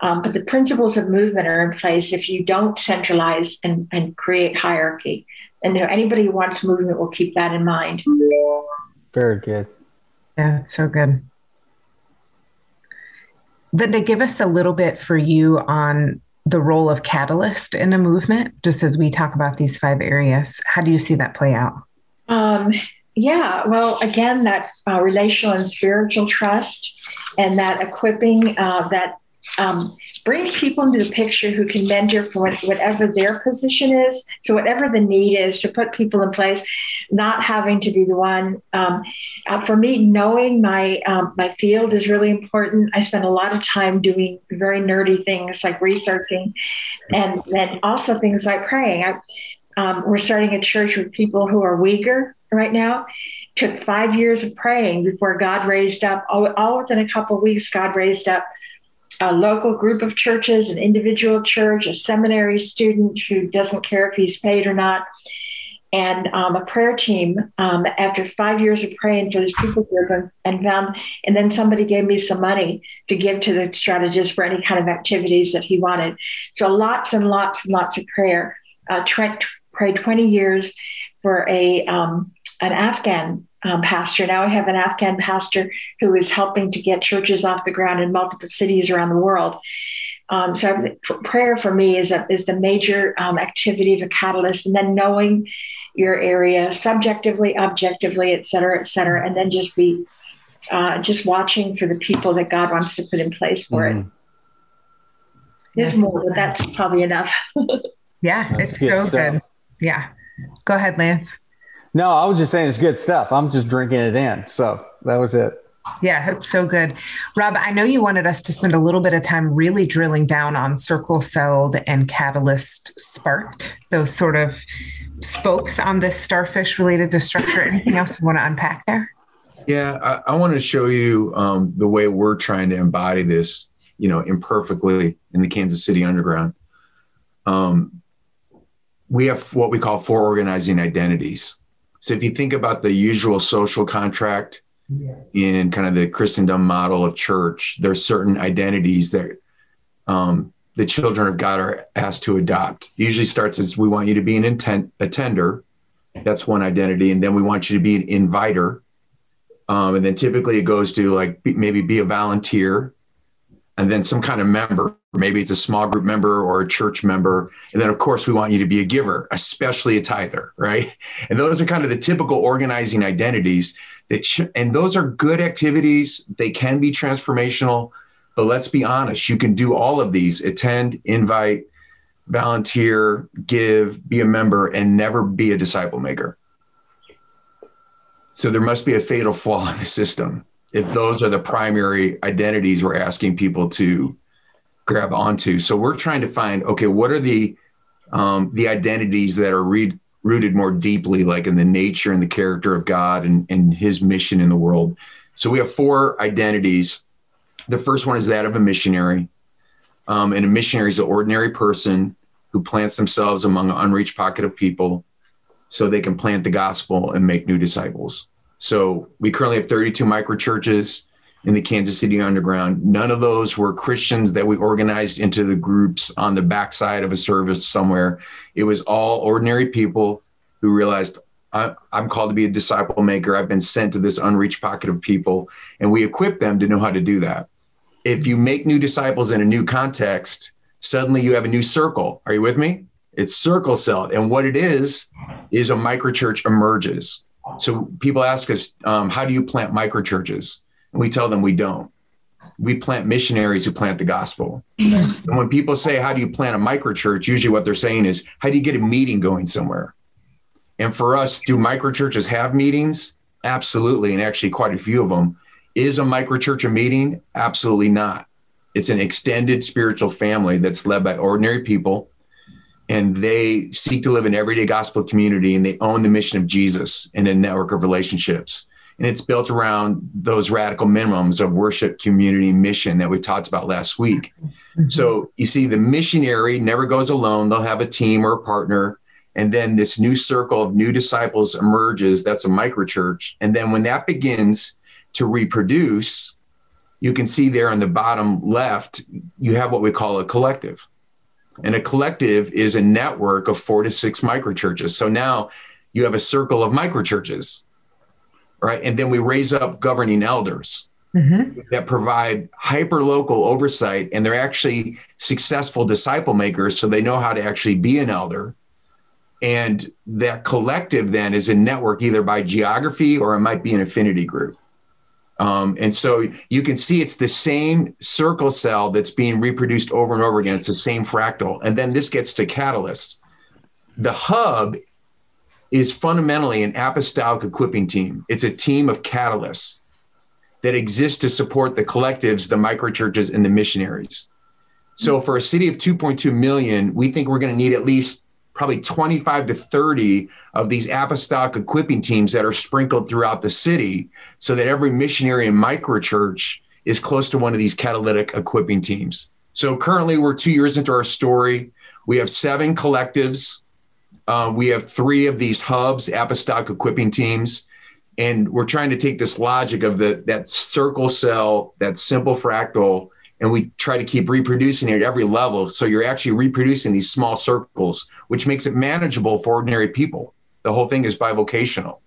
Um, but the principles of movement are in place if you don't centralize and, and create hierarchy. And you know, anybody who wants movement will keep that in mind. Very good. Yeah, it's so good. Linda, give us a little bit for you on the role of catalyst in a movement, just as we talk about these five areas. How do you see that play out? Um, yeah, well, again, that uh, relational and spiritual trust and that equipping, uh, that um, brings people into the picture who can mentor for whatever their position is. So, whatever the need is, to put people in place, not having to be the one. Um, uh, for me, knowing my um, my field is really important. I spend a lot of time doing very nerdy things like researching, and then also things like praying. I, um, we're starting a church with people who are weaker right now. Took five years of praying before God raised up. All, all within a couple of weeks, God raised up a local group of churches, an individual church, a seminary student who doesn't care if he's paid or not, and um, a prayer team. Um, after five years of praying for this people group, and found, and then somebody gave me some money to give to the strategist for any kind of activities that he wanted. So lots and lots and lots of prayer. Uh, Trent prayed 20 years for a um, an Afghan um, pastor. Now I have an Afghan pastor who is helping to get churches off the ground in multiple cities around the world. Um, so prayer for me is a, is the major um, activity of a catalyst, and then knowing your area subjectively, objectively, et cetera, et cetera, and then just be uh, just watching for the people that God wants to put in place for mm-hmm. it. There's more, but that's probably enough. yeah, that's it's good so stuff. good. Yeah, go ahead, Lance. No, I was just saying it's good stuff. I'm just drinking it in. So that was it. Yeah, it's so good. Rob, I know you wanted us to spend a little bit of time really drilling down on circle celled and catalyst sparked, those sort of spokes on this starfish related to structure. Anything else you want to unpack there? Yeah, I, I want to show you um, the way we're trying to embody this, you know, imperfectly in the Kansas City Underground. Um, we have what we call four organizing identities. So if you think about the usual social contract yeah. in kind of the Christendom model of church, there's certain identities that um, the children of God are asked to adopt. It usually starts as we want you to be an intent attender. That's one identity. And then we want you to be an inviter. Um, and then typically it goes to like maybe be a volunteer and then some kind of member. Maybe it's a small group member or a church member. And then, of course, we want you to be a giver, especially a tither, right? And those are kind of the typical organizing identities that, sh- and those are good activities. They can be transformational, but let's be honest, you can do all of these attend, invite, volunteer, give, be a member, and never be a disciple maker. So there must be a fatal flaw in the system if those are the primary identities we're asking people to grab onto. So we're trying to find okay, what are the um, the identities that are re- rooted more deeply, like in the nature and the character of God and, and His mission in the world. So we have four identities. The first one is that of a missionary, um, and a missionary is an ordinary person who plants themselves among an unreached pocket of people, so they can plant the gospel and make new disciples. So we currently have 32 micro churches in the Kansas City Underground. None of those were Christians that we organized into the groups on the backside of a service somewhere. It was all ordinary people who realized I'm called to be a disciple maker. I've been sent to this unreached pocket of people, and we equip them to know how to do that. If you make new disciples in a new context, suddenly you have a new circle. Are you with me? It's circle cell. And what it is, is a microchurch emerges. So people ask us, um, how do you plant microchurches? And we tell them we don't. we plant missionaries who plant the gospel. Mm-hmm. And when people say, How do you plant a microchurch? Usually what they're saying is, How do you get a meeting going somewhere? And for us, do microchurches have meetings? Absolutely. And actually, quite a few of them. Is a microchurch a meeting? Absolutely not. It's an extended spiritual family that's led by ordinary people. And they seek to live an everyday gospel community and they own the mission of Jesus in a network of relationships. And it's built around those radical minimums of worship community mission that we talked about last week. Mm-hmm. so you see the missionary never goes alone. They'll have a team or a partner. And then this new circle of new disciples emerges that's a microchurch. And then when that begins to reproduce you can see there on the bottom left you have what we call a collective and a collective is a network of four to six microchurches so now you have a circle of microchurches right? And then we raise up governing elders mm-hmm. that provide hyper local oversight, and they're actually successful disciple makers, so they know how to actually be an elder. And that collective then is a network either by geography or it might be an affinity group. Um, and so you can see it's the same circle cell that's being reproduced over and over again. It's the same fractal. And then this gets to catalysts. The hub is fundamentally an apostolic equipping team. It's a team of catalysts that exist to support the collectives, the microchurches, and the missionaries. So for a city of 2.2 million, we think we're going to need at least probably 25 to 30 of these apostolic equipping teams that are sprinkled throughout the city so that every missionary and microchurch is close to one of these catalytic equipping teams. So currently we're two years into our story. We have seven collectives uh, we have three of these hubs, apostolic equipping teams, and we're trying to take this logic of the that circle cell, that simple fractal, and we try to keep reproducing it at every level. So you're actually reproducing these small circles, which makes it manageable for ordinary people. The whole thing is bivocational.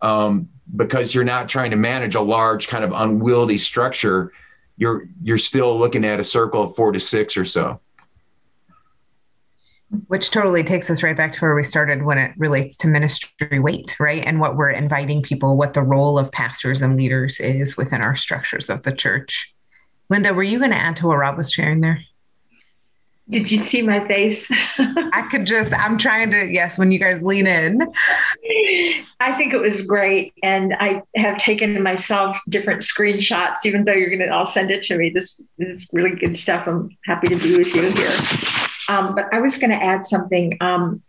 Um, because you're not trying to manage a large kind of unwieldy structure you're you're still looking at a circle of four to six or so which totally takes us right back to where we started when it relates to ministry weight, right? And what we're inviting people, what the role of pastors and leaders is within our structures of the church. Linda, were you going to add to what Rob was sharing there? Did you see my face? I could just, I'm trying to, yes, when you guys lean in. I think it was great. And I have taken myself different screenshots, even though you're going to all send it to me. This is really good stuff. I'm happy to be with you here. Um, but I was going to add something um,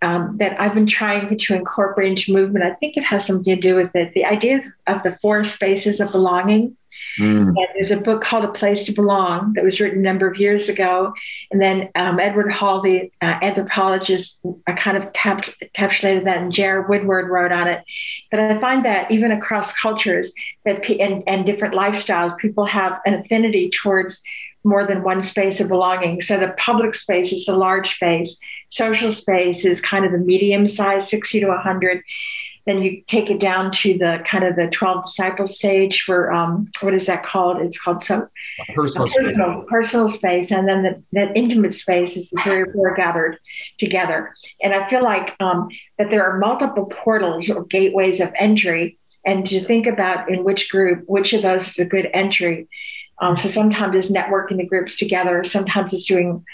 um, that I've been trying to incorporate into movement. I think it has something to do with it. The idea of the four spaces of belonging. Mm. there's a book called A Place to Belong that was written a number of years ago. And then um, Edward Hall, the uh, anthropologist, kind of cap- encapsulated that, and Jared Woodward wrote on it. But I find that even across cultures that and, and different lifestyles, people have an affinity towards more than one space of belonging. So the public space is the large space, social space is kind of the medium size, 60 to 100. Then you take it down to the kind of the 12 disciples stage for um, what is that called? It's called some personal, personal, space. personal space. And then the, that intimate space is the three or four gathered together. And I feel like um, that there are multiple portals or gateways of entry and to think about in which group, which of those is a good entry. Um, so sometimes it's networking the groups together. Sometimes it's doing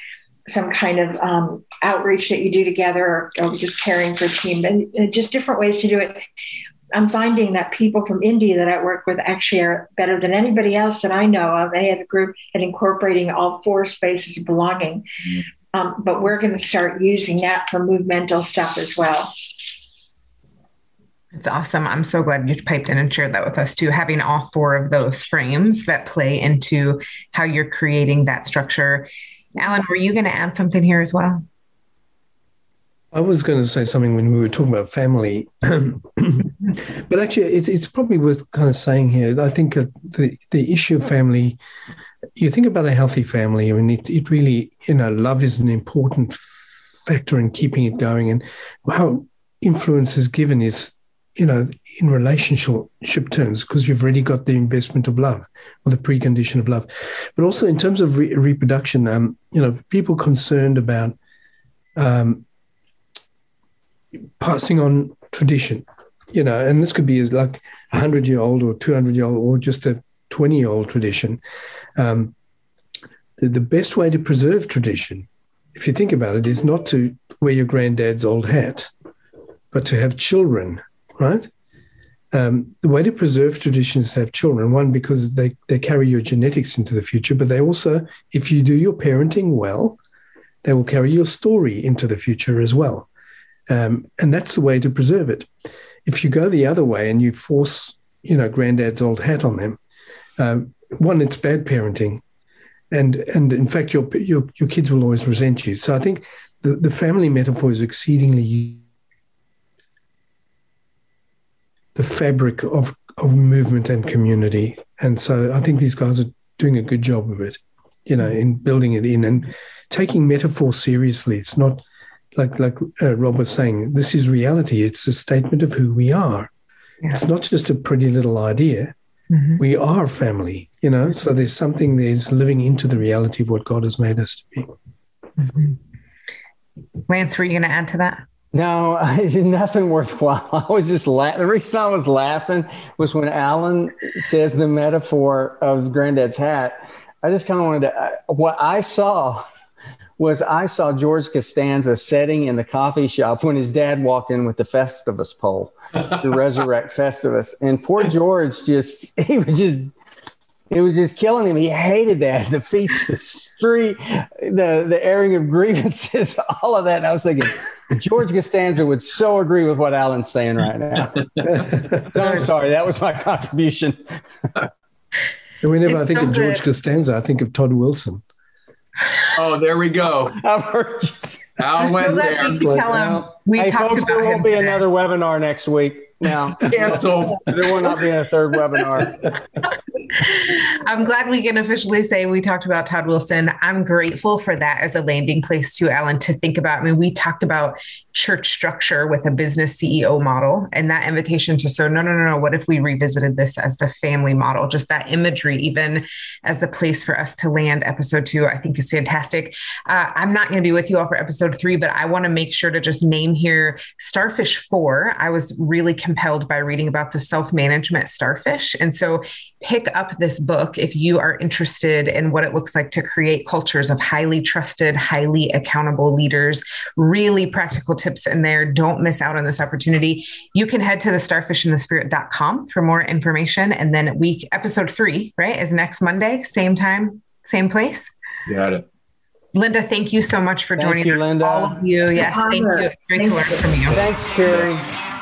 some kind of um, outreach that you do together or, or, just caring for a team and, and just different ways to do it. I'm finding that people from India that I work with actually are better than anybody else that I know of. They have a group at incorporating all four spaces of belonging. Mm-hmm. Um, but we're going to start using that for movemental stuff as well. It's awesome. I'm so glad you piped in and shared that with us too. Having all four of those frames that play into how you're creating that structure. Alan, were you going to add something here as well? I was going to say something when we were talking about family, but actually, it, it's probably worth kind of saying here. I think the the issue of family. You think about a healthy family. I mean, it, it really, you know, love is an important factor in keeping it going, and how influence is given is you know, in relationship terms, because you've already got the investment of love or the precondition of love. But also in terms of re- reproduction, um, you know, people concerned about um, passing on tradition, you know, and this could be as like a hundred year old or 200 year old or just a 20 year old tradition. Um, the, the best way to preserve tradition, if you think about it, is not to wear your granddad's old hat, but to have children, right? Um, the way to preserve traditions have children. One, because they, they carry your genetics into the future, but they also, if you do your parenting well, they will carry your story into the future as well. Um, and that's the way to preserve it. If you go the other way and you force, you know, granddad's old hat on them, um, one, it's bad parenting, and and in fact, your your your kids will always resent you. So I think the the family metaphor is exceedingly the fabric of of movement and community, and so I think these guys are doing a good job of it, you know, in building it in and taking metaphor seriously. It's not like like uh, Rob was saying. This is reality. It's a statement of who we are. Yeah. It's not just a pretty little idea. Mm-hmm. We are family, you know. So there's something there's living into the reality of what God has made us to be. Mm-hmm. Lance, were you going to add to that? No, I did nothing worthwhile. I was just laughing. The reason I was laughing was when Alan says the metaphor of Granddad's hat. I just kind of wanted to. Uh, what I saw was I saw George Costanza sitting in the coffee shop when his dad walked in with the Festivus pole to resurrect Festivus. And poor George just, he was just, it was just killing him. He hated that. The feats of strength, the, the airing of grievances, all of that. And I was thinking, George Costanza would so agree with what Alan's saying right now. so I'm sorry. That was my contribution. And whenever it's I think so of George good. Costanza, I think of Todd Wilson. Oh, there we go. I've heard Al went there. Well, we hey, folks, there won't be today. another webinar next week. Now, cancel. there will not be a third webinar. I'm glad we can officially say we talked about Todd Wilson. I'm grateful for that as a landing place too, Alan, to think about. I mean, we talked about church structure with a business CEO model and that invitation to so no, no, no, no. What if we revisited this as the family model? Just that imagery, even as a place for us to land episode two, I think is fantastic. Uh, I'm not going to be with you all for episode three, but I want to make sure to just name here Starfish Four. I was really compelled by reading about the self management starfish. And so pick up this book if you are interested in what it looks like to create cultures of highly trusted, highly accountable leaders. Really practical tips in there. Don't miss out on this opportunity. You can head to the starfishandthespirit.com for more information. And then week episode three, right, is next Monday, same time, same place. Got it. Linda, thank you so much for thank joining you, us. Linda. All of you. Yes, thank you. Great thank to learn from you. Thanks, Carrie.